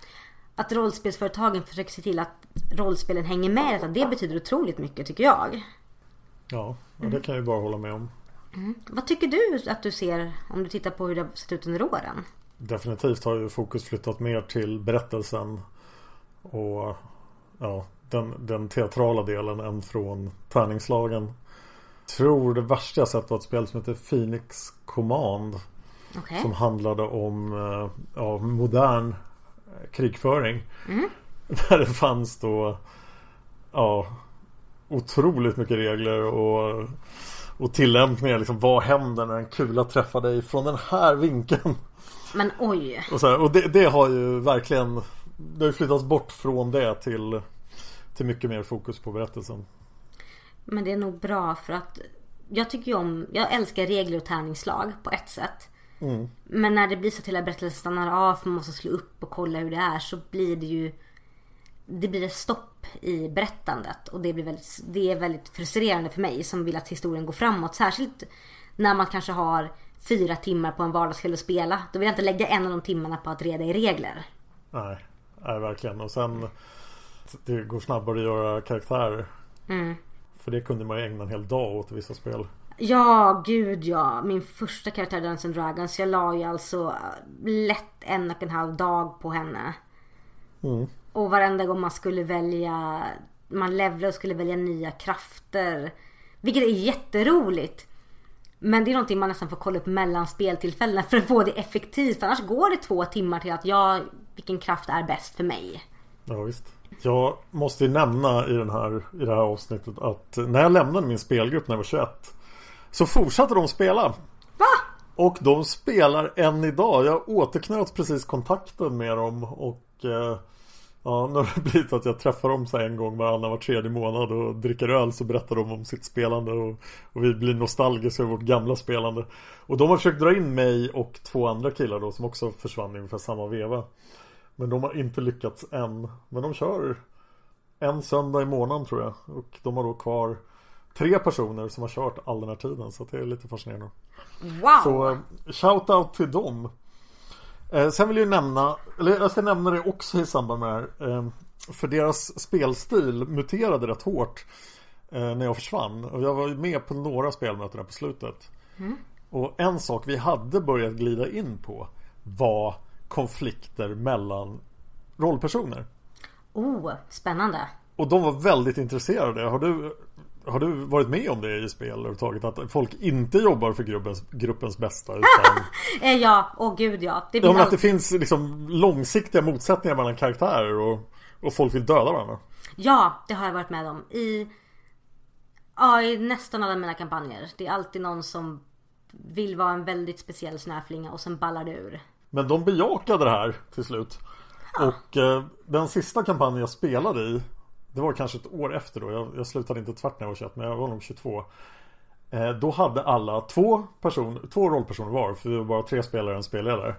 Att rollspelsföretagen försöker se till att rollspelen hänger med. Detta. Det betyder otroligt mycket tycker jag. Ja, och det kan jag ju bara hålla med om. Vad tycker du att du ser om du tittar på hur det har sett ut under åren? Definitivt har ju fokus flyttat mer till berättelsen och ja, den, den teatrala delen än från tärningslagen. Tror det värsta jag sett var ett spel som heter Phoenix Command. Okej. Som handlade om eh, ja, modern eh, krigföring. Där det fanns då ja, otroligt mycket regler och, och tillämpningar. Liksom, vad händer när en kula träffar dig från den här vinkeln? Men oj. Och, så här, och det, det har ju verkligen Det har ju flyttats bort från det till Till mycket mer fokus på berättelsen Men det är nog bra för att jag tycker ju om, jag älskar regler och tärningslag på ett sätt. Men när det blir så att hela berättelsen stannar av för man måste slå upp och kolla hur det är så blir det ju det blir ett stopp i berättandet och det blir väldigt, det är väldigt frustrerande för mig som vill att historien går framåt. Särskilt när man kanske har fyra timmar på en vardagskväll att spela. Då vill jag inte lägga en av de timmarna på att reda i regler. Nej, nej verkligen och sen Det går snabbare att göra karaktärer För det kunde man ju ägna en hel dag åt vissa spel Ja, gud ja. Min första karaktär Dungeons and Dragons. Jag la ju alltså lätt en och en halv dag på henne. Och varenda gång man skulle välja, man levlade och skulle välja nya krafter. Vilket är jätteroligt. Men det är någonting man nästan får kolla upp mellan speltillfällena för att få det effektivt. Annars går det två timmar till att jag, vilken kraft är bäst för mig. Ja visst Jag måste ju nämna i, den här, i det här avsnittet att när jag lämnade min spelgrupp när jag var 21 Så fortsatte de spela Va? Och de spelar än idag. Jag återknöt precis kontakten med dem och eh, Ja, nu har det blivit att jag träffar dem så en gång varannan var tredje månad och dricker öl så berättar de om sitt spelande och, och vi blir nostalgiska över vårt gamla spelande. Och de har försökt dra in mig och två andra killar då som också försvann i ungefär samma veva. Men de har inte lyckats än. Men de kör en söndag i månaden tror jag. Och de har då kvar tre personer som har kört all den här tiden. Så det är lite fascinerande. Wow! Så eh, shout-out till dem. Eh, sen vill jag nämna, eller jag ska nämna det också i samband med det här. Eh, för deras spelstil muterade rätt hårt eh, när jag försvann. Och jag var ju med på några spelmöten där på slutet. Och en sak vi hade börjat glida in på var konflikter mellan rollpersoner. Oh, spännande. Och de var väldigt intresserade. Har du, har du varit med om det i spel överhuvudtaget? Att folk inte jobbar för gruppens, gruppens bästa utan Eh, ja, åh gud ja. Det Ja, men att det finns liksom långsiktiga motsättningar mellan karaktärer och, och folk vill döda varandra. Ja, det har jag varit med om. I, ja, i nästan alla mina kampanjer. Det är alltid någon som vill vara en väldigt speciell snöflinga och sen ballar det ur. Men de bejakade det här till slut. Och eh, den sista kampanjen jag spelade i Det var kanske ett år efter då. Jag, jag slutade inte tvärt när jag var 21 men jag var nog 22. Eh, då hade alla två, person, två rollpersoner var för vi var bara tre spelare och en spelledare.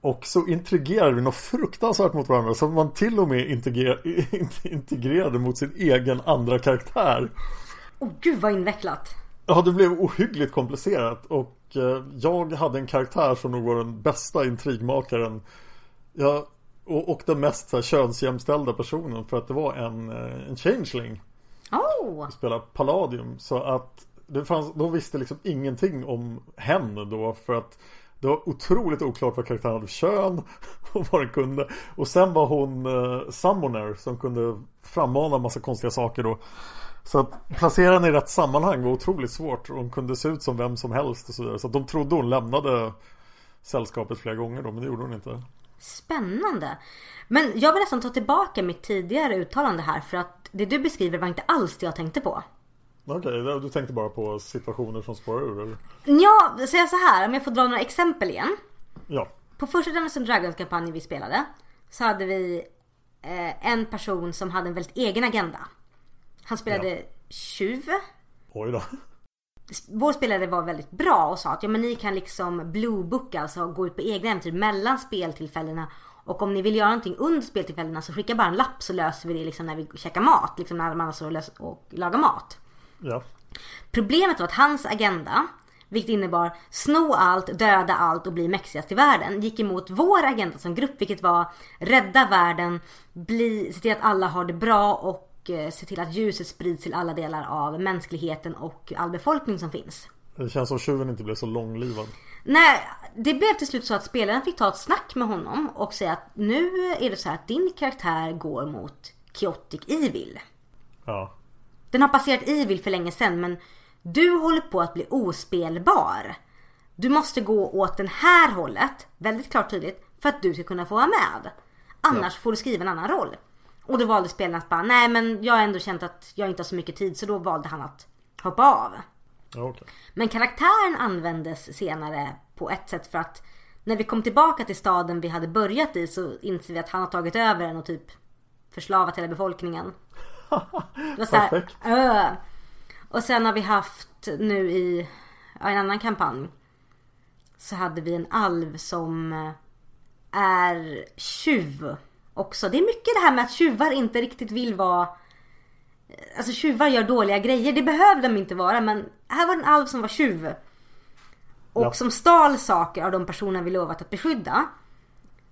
Och så intrigerade vi något fruktansvärt mot varandra som man till och med integrer, integrerade mot sin egen andra karaktär. Åh gud vad invecklat. Ja, det blev ohyggligt komplicerat och eh, jag hade en karaktär som nog var den bästa intrigmakaren. Jag, och, och den mest så här, könsjämställda personen för att det var en, eh, en changeling. Oh! Spela Palladium. Så att det fanns, de visste liksom ingenting om henne då för att det var otroligt oklart vad karaktären hade för kön och vad den kunde. Och sen var hon eh, summoner som kunde frammana massa konstiga saker då. Så att placera henne i rätt sammanhang var otroligt svårt. Hon kunde se ut som vem som helst och så vidare. Så att de trodde hon lämnade sällskapet flera gånger då, men det gjorde hon inte. Spännande. Men jag vill nästan ta tillbaka mitt tidigare uttalande här för att det du beskriver var inte alls det jag tänkte på. Okej, du tänkte bara på situationer som spårar ur eller? Ja, säga så här om jag får dra några exempel igen. Ja. På första Dungeons Dragons kampanjen vi spelade så hade vi eh, en person som hade en väldigt egen agenda. Han spelade Ja. tjuv. Oj då. Vår spelare var väldigt bra och sa att ja, men ni kan liksom bluebooka, alltså gå ut på egna äventyr mellan speltillfällena Och om ni vill göra någonting under speltillfällena så skicka bara en lapp så löser vi det liksom när vi käkar mat. Liksom när man alltså löser och lagar mat. Ja. Problemet var att hans agenda, vilket innebar sno allt, döda allt och bli mäktigast i världen, gick emot vår agenda som grupp, vilket var rädda världen, bli, se till att alla har det bra och eh, se till att ljuset sprids till alla delar av mänskligheten och all befolkning som finns. Det känns som tjuven inte blev så långlivad. Nej, det blev till slut så att spelaren fick ta ett snack med honom och säga att nu är det så här att din karaktär går mot Chaotic Evil. Ja. Den har passerat Evil för länge sedan men du håller på att bli ospelbar. Du måste gå åt det här hållet, väldigt klart tydligt, för att du ska kunna få vara med. Annars Ja. får du skriva en annan roll. Och då valde spelaren att bara, nej men jag har ändå känt att jag inte har så mycket tid så då valde han att hoppa av. Okej. Men karaktären användes senare på ett sätt för att när vi kom tillbaka till staden vi hade börjat i så inser vi att han har tagit över den och typ förslavat hela befolkningen. Det var så här, Perfekt. "Öh." Och sen har vi haft nu i en annan kampanj så hade vi en alv som eh, är tjuv också. Det är mycket det här med att tjuvar inte riktigt vill vara Alltså tjuvar gör dåliga grejer. Det behövde de inte vara men här var en alv som var tjuv. Och Ja. som stal saker av de personer vi lovat att beskydda.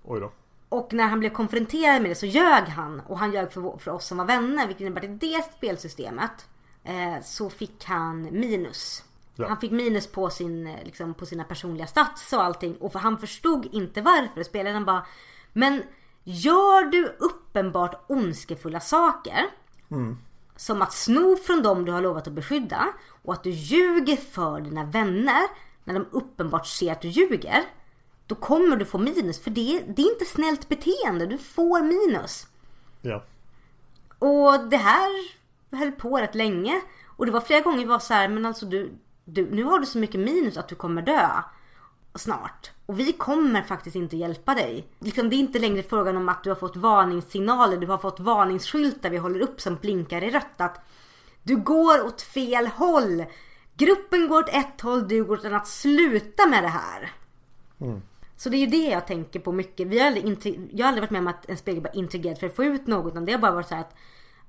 Oj då. Och när han blev konfronterad med det så ljög han. Och han ljög för, för oss som var vänner. Vilket innebär att i det spelsystemet eh, så fick han minus. Ja. Han fick minus på, sin, eh, liksom, på sina personliga stats och allting. Och för han förstod inte varför. Spelaren bara Men gör du uppenbart ondskefulla saker. Som att sno från dem du har lovat att beskydda. Och att du ljuger för dina vänner. När de uppenbart ser att du ljuger. Då kommer du få minus. För det, det är inte snällt beteende. Du får minus. Ja. Och det här höll på rätt länge. Och det var flera gånger vi var så här, men alltså du, du, nu har du så mycket minus att du kommer dö snart. Och vi kommer faktiskt inte hjälpa dig. Liksom, det är inte längre frågan om att du har fått varningssignaler, du har fått varningsskyltar vi håller upp som blinkar i rött. Att du går åt fel håll. Gruppen går åt ett håll, du går åt ett annat. Sluta med det här. Så det är ju det jag tänker på mycket. Vi har aldrig jag har aldrig varit med om att en spegel bara integrerat för att få ut något. Utan det har bara varit så här att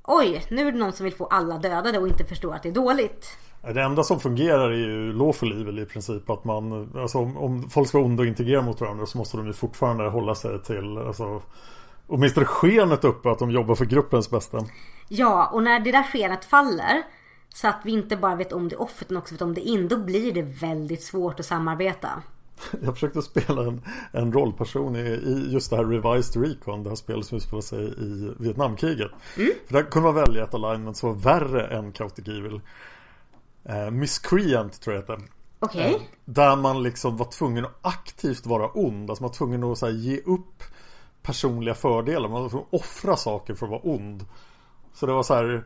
Oj, nu är det någon som vill få alla dödade och inte förstår att det är dåligt. Det enda som fungerar är ju lawful evil i princip. Att man, alltså om, om folk ska vara onda och integrera mot varandra så måste de ju fortfarande hålla sig till, alltså åtminstone skenet uppe att de jobbar för gruppens bästa. Ja, och när det där skenet faller så att vi inte bara vet om det off utan också vet om det in. Då blir det väldigt svårt att samarbeta. Jag försökte spela en, en rollperson i, i just det här Revised Recon, det här spelet som utspelar sig i Vietnamkriget. För där kunde man välja ett alignment som var värre än Chaotic Evil. Eh, Miscreant tror jag det hette. Okej? Eh, Där man liksom var tvungen att aktivt vara ond. Alltså man var tvungen att här, ge upp personliga fördelar. Man var tvungen att offra saker för att vara ond. Så det var så här.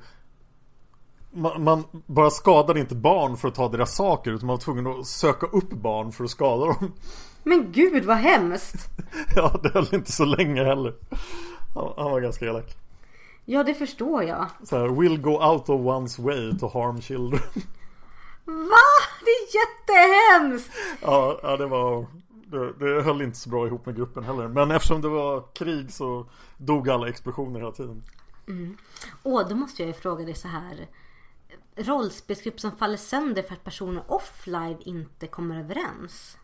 Man, man bara skadade inte barn för att ta deras saker utan man var tvungen att söka upp barn för att skada dem. Men gud vad hemskt! Ja, det höll inte så länge heller. Han, han var ganska elak. Ja, det förstår jag. Så här, will go out of one's way to harm children. Va? Det är jättehemskt! Ja, ja det var det, det höll inte så bra ihop med gruppen heller. Men eftersom det var krig så dog alla explosioner hela tiden. Åh, då måste jag ju fråga dig så här. Rollspelsgrupp som faller sönder för att personer offline inte kommer överens?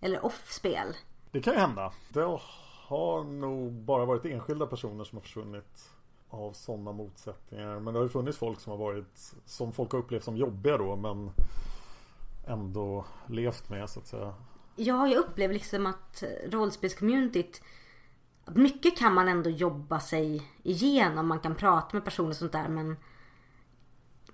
Eller off-spel? Det kan ju hända. Det har nog bara varit enskilda personer som har försvunnit av sådana motsättningar. Men det har ju funnits folk som har varit som folk har upplevt som jobbiga då men ändå levt med så att säga. Ja, jag upplever liksom att rollspelscommunityt Mycket kan man ändå jobba sig igenom. Man kan prata med personer och sånt där men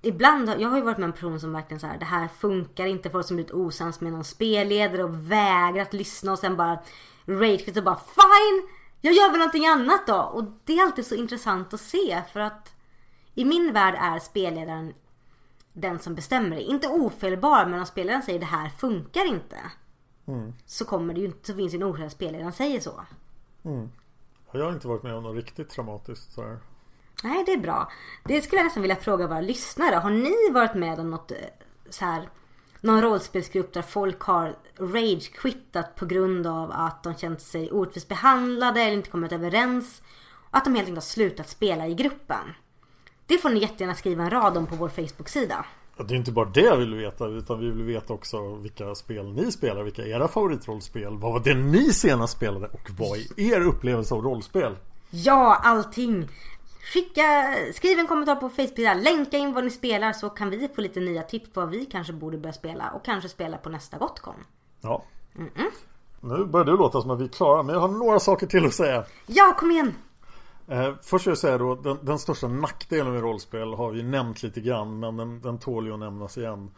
Ibland, jag har ju varit med en person som verkligen så här, det här funkar inte. Folk som blivit osams med någon spelledare och vägrat lyssna och sen bara rage och bara fine! Jag gör väl någonting annat då. Och det är alltid så intressant att se för att i min värld är spelledaren den som bestämmer det. Inte ofelbar men om spelledaren säger det här funkar inte. Så kommer det ju inte, så finns det en orsak att spelledaren säger så. Jag har inte varit med om något riktigt traumatiskt så här. Nej, det är bra. Det skulle jag nästan vilja fråga våra lyssnare. Har ni varit med om något eh, så här någon rollspelsgrupp där folk har rage-quittat på grund av att de känt sig orättvist behandlade eller inte kommit överens. Och att de helt enkelt har slutat spela i gruppen. Det får ni jättegärna skriva en rad om på vår Facebook-sida. Det är inte bara det vi vill veta utan vi vill veta också vilka spel ni spelar, vilka era favoritrollspel, vad var det ni senast spelade och vad är er upplevelse av rollspel? Ja, allting! Skicka, skriv en kommentar på Facebook, länka in vad ni spelar så kan vi få lite nya tips på vad vi kanske borde börja spela och kanske spela på nästa Gotcon. Ja. Mm -mm. Nu börjar du låta som att vi är klara men jag har några saker till att säga. Ja, kom igen! Eh, först vill jag säga då den, den, största nackdelen med rollspel har vi nämnt lite grann men den, den tål ju att nämnas igen.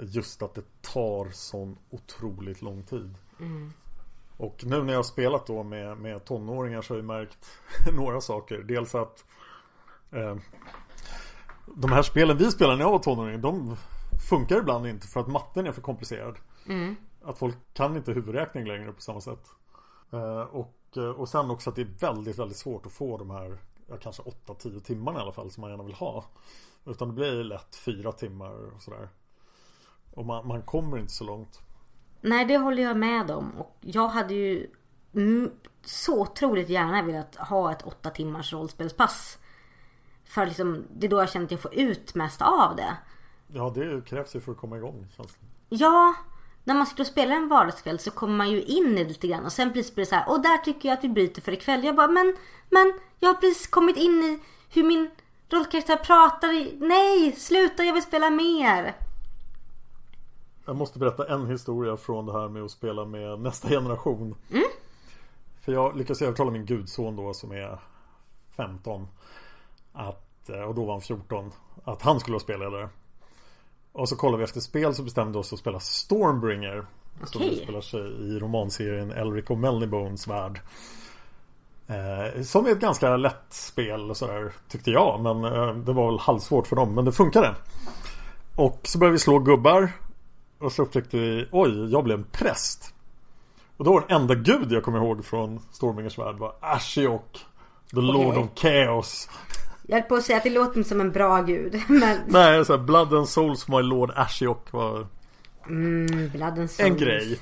Just att det tar sån otroligt lång tid. Mm. Och nu när jag har spelat då med, med tonåringar så har jag märkt några saker. Dels att eh, de här spelen vi spelade när jag var tonåring de funkar ibland inte för att matten är för komplicerad. Mm. Att folk kan inte huvudräkning längre på samma sätt. Eh, och, eh, och sen också att det är väldigt, väldigt svårt att få de här kanske 8-10 timmarna i alla fall som man gärna vill ha. Utan det blir lätt 4 timmar och sådär. Och man, man kommer inte så långt. Nej, det håller jag med om. Och jag hade ju så otroligt gärna velat ha ett åtta timmars rollspelspass. För liksom, det är då jag känner att jag får ut mest av det. Ja, det krävs ju för att komma igång. Ja, när man sitter och spelar en vardagskväll så kommer man ju in i det lite grann. Och sen precis blir det så här, och där tycker jag att vi bryter för ikväll. Jag bara, men, men, jag har precis kommit in i hur min rollkaraktär pratar. Nej, sluta, jag vill spela mer. Jag måste berätta en historia från det här med att spela med nästa generation. Mm. För jag lyckades övertala min gudson då som är 15 att, eh, och då var han 14 Att han skulle vara spelledare Och så kollade vi efter spel så bestämde vi oss att spela Stormbringer okay. Som utspelar sig i romanserien Elric och Melnybones värld eh, Som är ett ganska lätt spel och sådär Tyckte jag men eh, det var väl halvsvårt för dem men det funkade Och så började vi slå gubbar och så upptäckte vi, oj, jag blev en präst. Och då var den enda gud jag kommer ihåg från Stormingers värld var Ashiok. The okay. Lord of Chaos. Jag höll på att säga att det låter som en bra gud. Men... Nej, så här, Blood and Souls My Lord Ashiok var mm, en grej.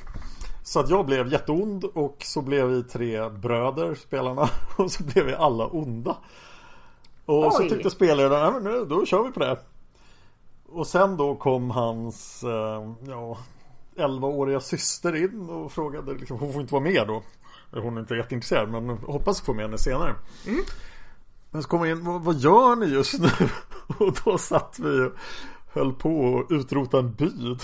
Så att jag blev jätteond och så blev vi tre bröder, spelarna. Och så blev vi alla onda. Och Oj. så tyckte nej men då kör vi på det. Och sen då kom hans eh, ja, 11-åriga syster in och frågade liksom, Hon får inte vara med då Hon är inte jätteintresserad men hoppas få med henne senare mm. Men så kom jag in, vad, vad gör ni just nu? och då satt vi och höll på att utrota en by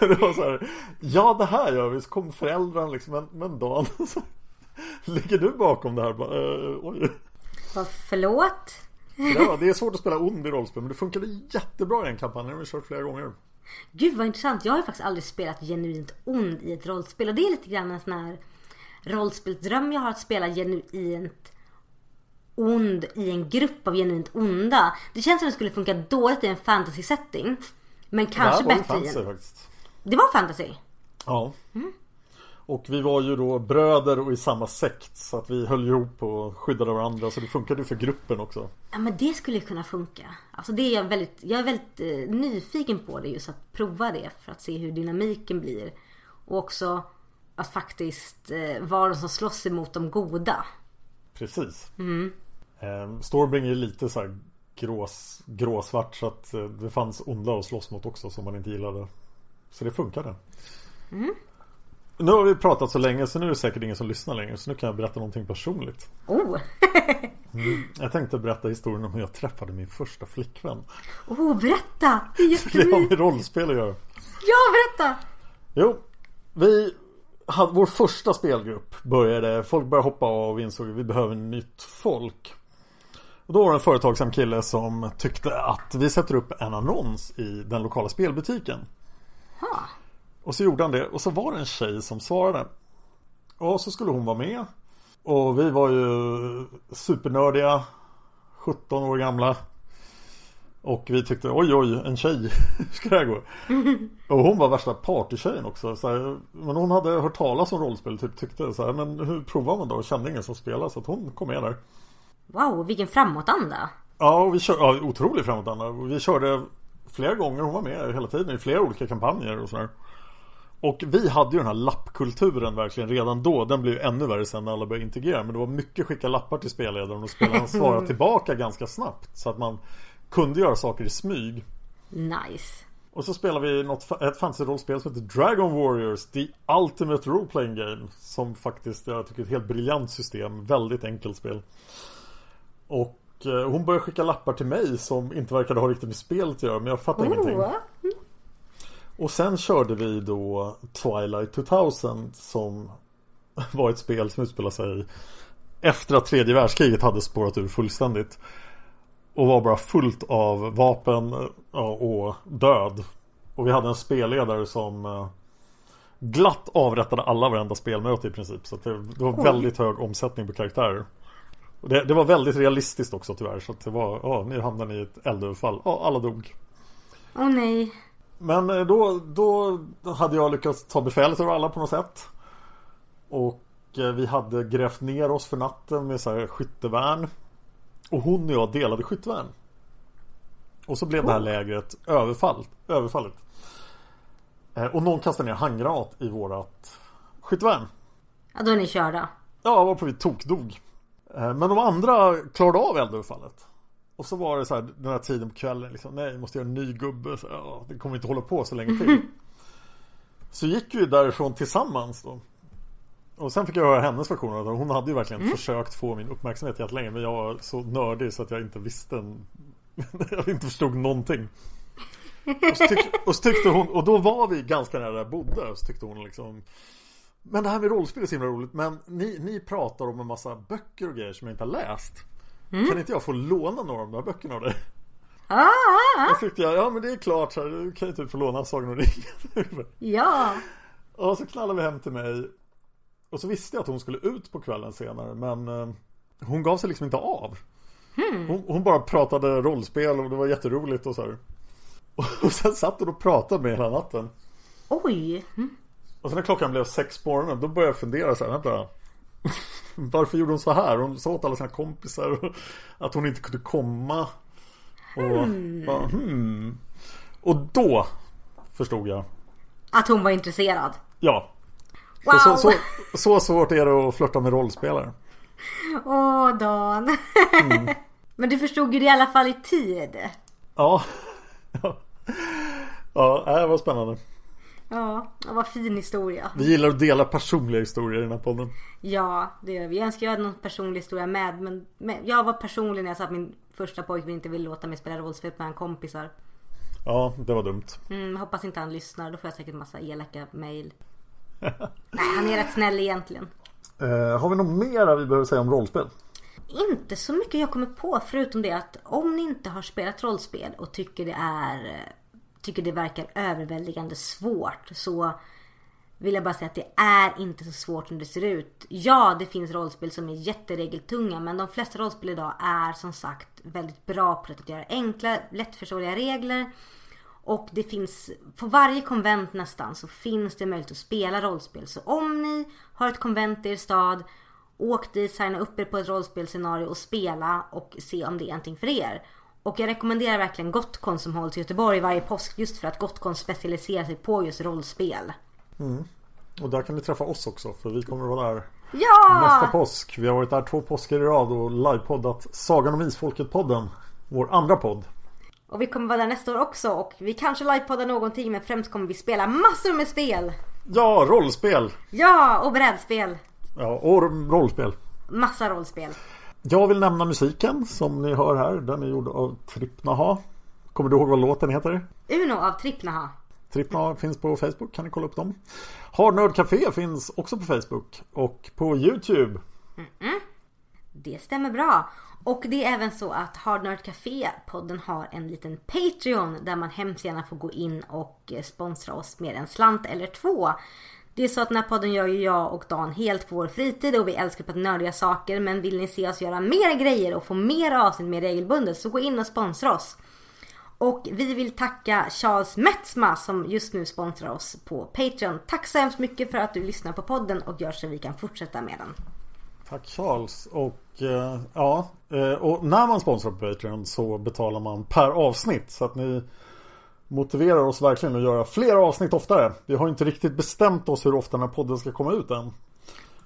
Det var så här Ja det här gör vi, så kom föräldrarna liksom Men, men Dan Ligger du bakom det här? Bara, eh, oj Förlåt? Ja, det är svårt att spela ond i rollspel men det funkade jättebra i en kampanj. Den har vi kört flera gånger. Gud vad intressant. Jag har ju faktiskt aldrig spelat genuint ond i ett rollspel. Och det är lite grann en sån här rollspelsdröm jag har att spela genuint ond i en grupp av genuint onda. Det känns som det skulle funka dåligt i en fantasy setting. Men kanske bättre i en... Det var fantasy? Ja. Mm. Och vi var ju då bröder och i samma sekt Så att vi höll ihop och skyddade varandra. Så det funkade ju för gruppen också. Ja men det skulle kunna funka. Alltså det är jag väldigt Jag är väldigt eh, nyfiken på det just att prova det För att se hur dynamiken blir. Och också att faktiskt eh, vara de som slåss emot de goda. Precis. Mm. eh, Stormbringer är lite så här grås, gråsvart Så att eh, det fanns onda att slåss mot också som man inte gillade. Så det funkade. Mm. Nu har vi pratat så länge så nu är det säkert ingen som lyssnar längre så nu kan jag berätta någonting personligt. Oh! mm, jag tänkte berätta historien om hur jag träffade min första flickvän. Oh, berätta! Det, är det har med rollspel att göra. Ja, berätta! Jo, vi hade vår första spelgrupp började, folk började hoppa av och vi insåg att vi behöver nytt folk. Och då var det en företagsam kille som tyckte att vi sätter upp en annons i den lokala spelbutiken. Ha. Och så gjorde han det och så var det en tjej som svarade. Och så skulle hon vara med. Och vi var ju supernördiga 17 år gamla. Och vi tyckte oj oj en tjej, hur ska det här gå? Och hon var värsta partytjejen också. Så här, men hon hade hört talas om rollspel typ tyckte så här, men hur provar man då? Och kände ingen som spelade så att hon kom med där. Wow, vilken framåtanda! Ja, och vi kör, ja, otroligt framåtanda. Vi körde flera gånger. Hon var med hela tiden i flera olika kampanjer och sådär. Och vi hade ju den här lappkulturen verkligen redan då. Den blev ju ännu värre sen när alla började integrera. Men det var mycket skicka lappar till spelledaren och spelaren svarade tillbaka ganska snabbt. Så att man kunde göra saker i smyg. Nice. Och så spelar vi något, ett fantasy-rollspel som heter Dragon Warriors The Ultimate Role Playing Game Som faktiskt, jag tycker är ett helt briljant system Väldigt enkelt spel Och eh, hon började skicka lappar till mig som inte verkade ha riktigt med spelet att göra Men jag fattade Oh. ingenting Och sen körde vi då Twilight 2000 Som var ett spel som utspelade sig Efter att tredje världskriget hade spårat ur fullständigt och var bara fullt av vapen och död. Och vi hade en spelledare som eh, glatt avrättade alla varenda spelmöte i princip. Så det, det var väldigt hög omsättning på karaktärer. Och det, det var väldigt realistiskt också tyvärr. Så att det var, ja, nu hamnade ni i ett eldöverfall. Ja, alla dog. Åh nej. Men eh, då, då hade jag lyckats ta befälet över alla på något sätt. Och eh, vi hade grävt ner oss för natten med så här skyttevärn. Och hon och jag delade skyttvärn. Och så blev det här lägret överfall, överfallet. Eh, Och någon kastade ner handgranat i vårat skyttvärn. Ja, då är ni körda. Ja, varpå vi tokdog. Men de andra klarade av eldöverfallet. Och så var det så här den här tiden på kvällen liksom, Nej, måste göra en ny gubbe. Så, ja, det kommer inte hålla på så länge till. så gick vi därifrån tillsammans då. Och sen fick jag höra hennes version av det. Hon hade ju verkligen försökt få min uppmärksamhet jättelänge. Men jag var så nördig så att jag inte visste en... Jag inte förstod någonting. Och så, tyck, och så tyckte hon, och då var vi ganska nära där jag bodde. Och så tyckte hon liksom Men det här med rollspel är så himla roligt. Men ni, ni pratar om en massa böcker och grejer som jag inte har läst. Kan inte jag få låna några av de här böckerna av dig? Ah, Då tyckte jag, ja men det är klart så här, du kan ju typ få låna Sagan om ringen. ja. Och så knallade vi hem till mig Och så visste jag att hon skulle ut på kvällen senare Men eh, Hon gav sig liksom inte av hon, hon bara pratade rollspel och det var jätteroligt och så här. Och sen satt hon och pratade med hela natten Oj. Och sen när klockan blev sex på morgonen Då började jag fundera så här, vänta Varför gjorde hon så här? Hon sa åt alla sina kompisar Att hon inte kunde komma Och bara, hmm. Och då Förstod jag Att hon var intresserad. Ja Wow. så, så, så, svårt är det att flörta med rollspelare Åh, Dan. Men du förstod ju det i alla fall i tid. Ja Ja, ja det var spännande Ja, var fin historia. Vi gillar att dela personliga historier i den här podden Ja, det gör vi. Jag önskar jag hade någon personlig historia med. Men, men jag var personlig när jag sa att min första pojkvän inte ville låta mig spela rollspel med hans kompisar. Ja, det var dumt Mm, hoppas inte han lyssnar. Då får jag säkert massa elaka mail. Nej, han är rätt snäll egentligen. eh, Har vi något mer vi behöver säga om rollspel? Inte så mycket jag kommer på förutom det att om ni inte har spelat rollspel och tycker det är Tycker det verkar överväldigande svårt så Vill jag bara säga att det är inte så svårt som det ser ut. Ja, det finns rollspel som är jätteregeltunga men de flesta rollspel idag är som sagt väldigt bra på att göra enkla, lättförståeliga regler. Och det finns, på varje konvent nästan så finns det möjlighet att spela rollspel. Så om ni har ett konvent i er stad, åk dit, signa upp er på ett rollspelscenario och spela och se om det är någonting för er. Och jag rekommenderar verkligen Gotcon som hålls i Göteborg varje påsk just för att Gotcon specialiserar sig på just rollspel. Och där kan ni träffa oss också för vi kommer att vara där Ja! nästa påsk Vi har varit där två påskar i rad och livepoddat Sagan om Isfolket-podden Vår andra podd Och vi kommer vara där nästa år också och vi kanske livepoddar någonting men främst kommer vi spela massor med spel. Ja, rollspel! Ja, och brädspel. Ja, och rollspel Massa rollspel. Jag vill nämna musiken som ni hör här Den är gjord av Trippnaha Kommer du ihåg vad låten heter? Uno av Trippnaha. Trippnaha finns på Facebook, kan ni kolla upp dem Hardnörd Café finns också på Facebook och på Youtube Det stämmer bra. Och det är även så att Hard Nerd Café podden har en liten Patreon där man hemskt gärna får gå in och sponsra oss med en slant eller två. Det är så att den här podden gör ju jag och Dan helt på vår fritid och vi älskar på att nördiga saker men vill ni se oss göra mer grejer och få mer avsnitt mer regelbundet så gå in och sponsra oss. Och vi vill tacka Charles Metzma som just nu sponsrar oss på Patreon. Tack så hemskt mycket för att du lyssnar på podden och gör så vi kan fortsätta med den. Tack Charles och eh, ja eh, och när man sponsrar på Patreon så betalar man per avsnitt så att ni motiverar oss verkligen att göra fler avsnitt oftare. Vi har inte riktigt bestämt oss hur ofta den här podden ska komma ut än.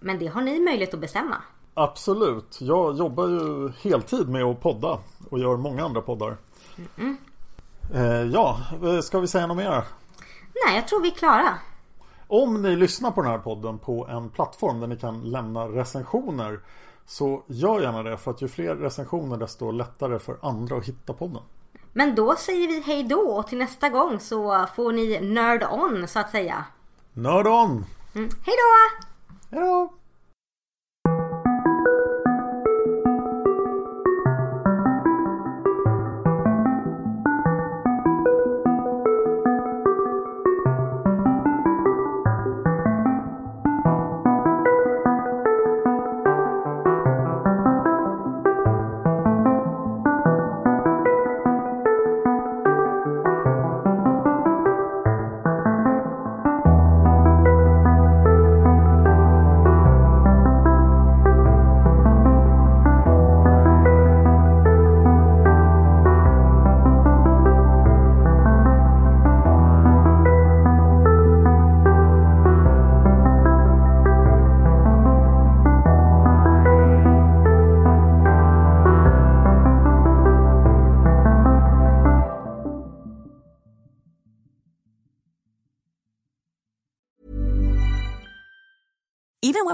Men det har ni möjlighet att bestämma. Absolut. Jag jobbar ju heltid med att podda och gör många andra poddar. Mm -mm. ja, ska vi säga något mer? Nej, jag tror vi är klara. Om ni lyssnar på den här podden på en plattform där ni kan lämna recensioner så gör gärna det för att ju fler recensioner desto lättare för andra att hitta podden. Men då säger vi hej då och till nästa gång så får ni nörd on så att säga. Nörd on! Mm. Hej då! Hej då!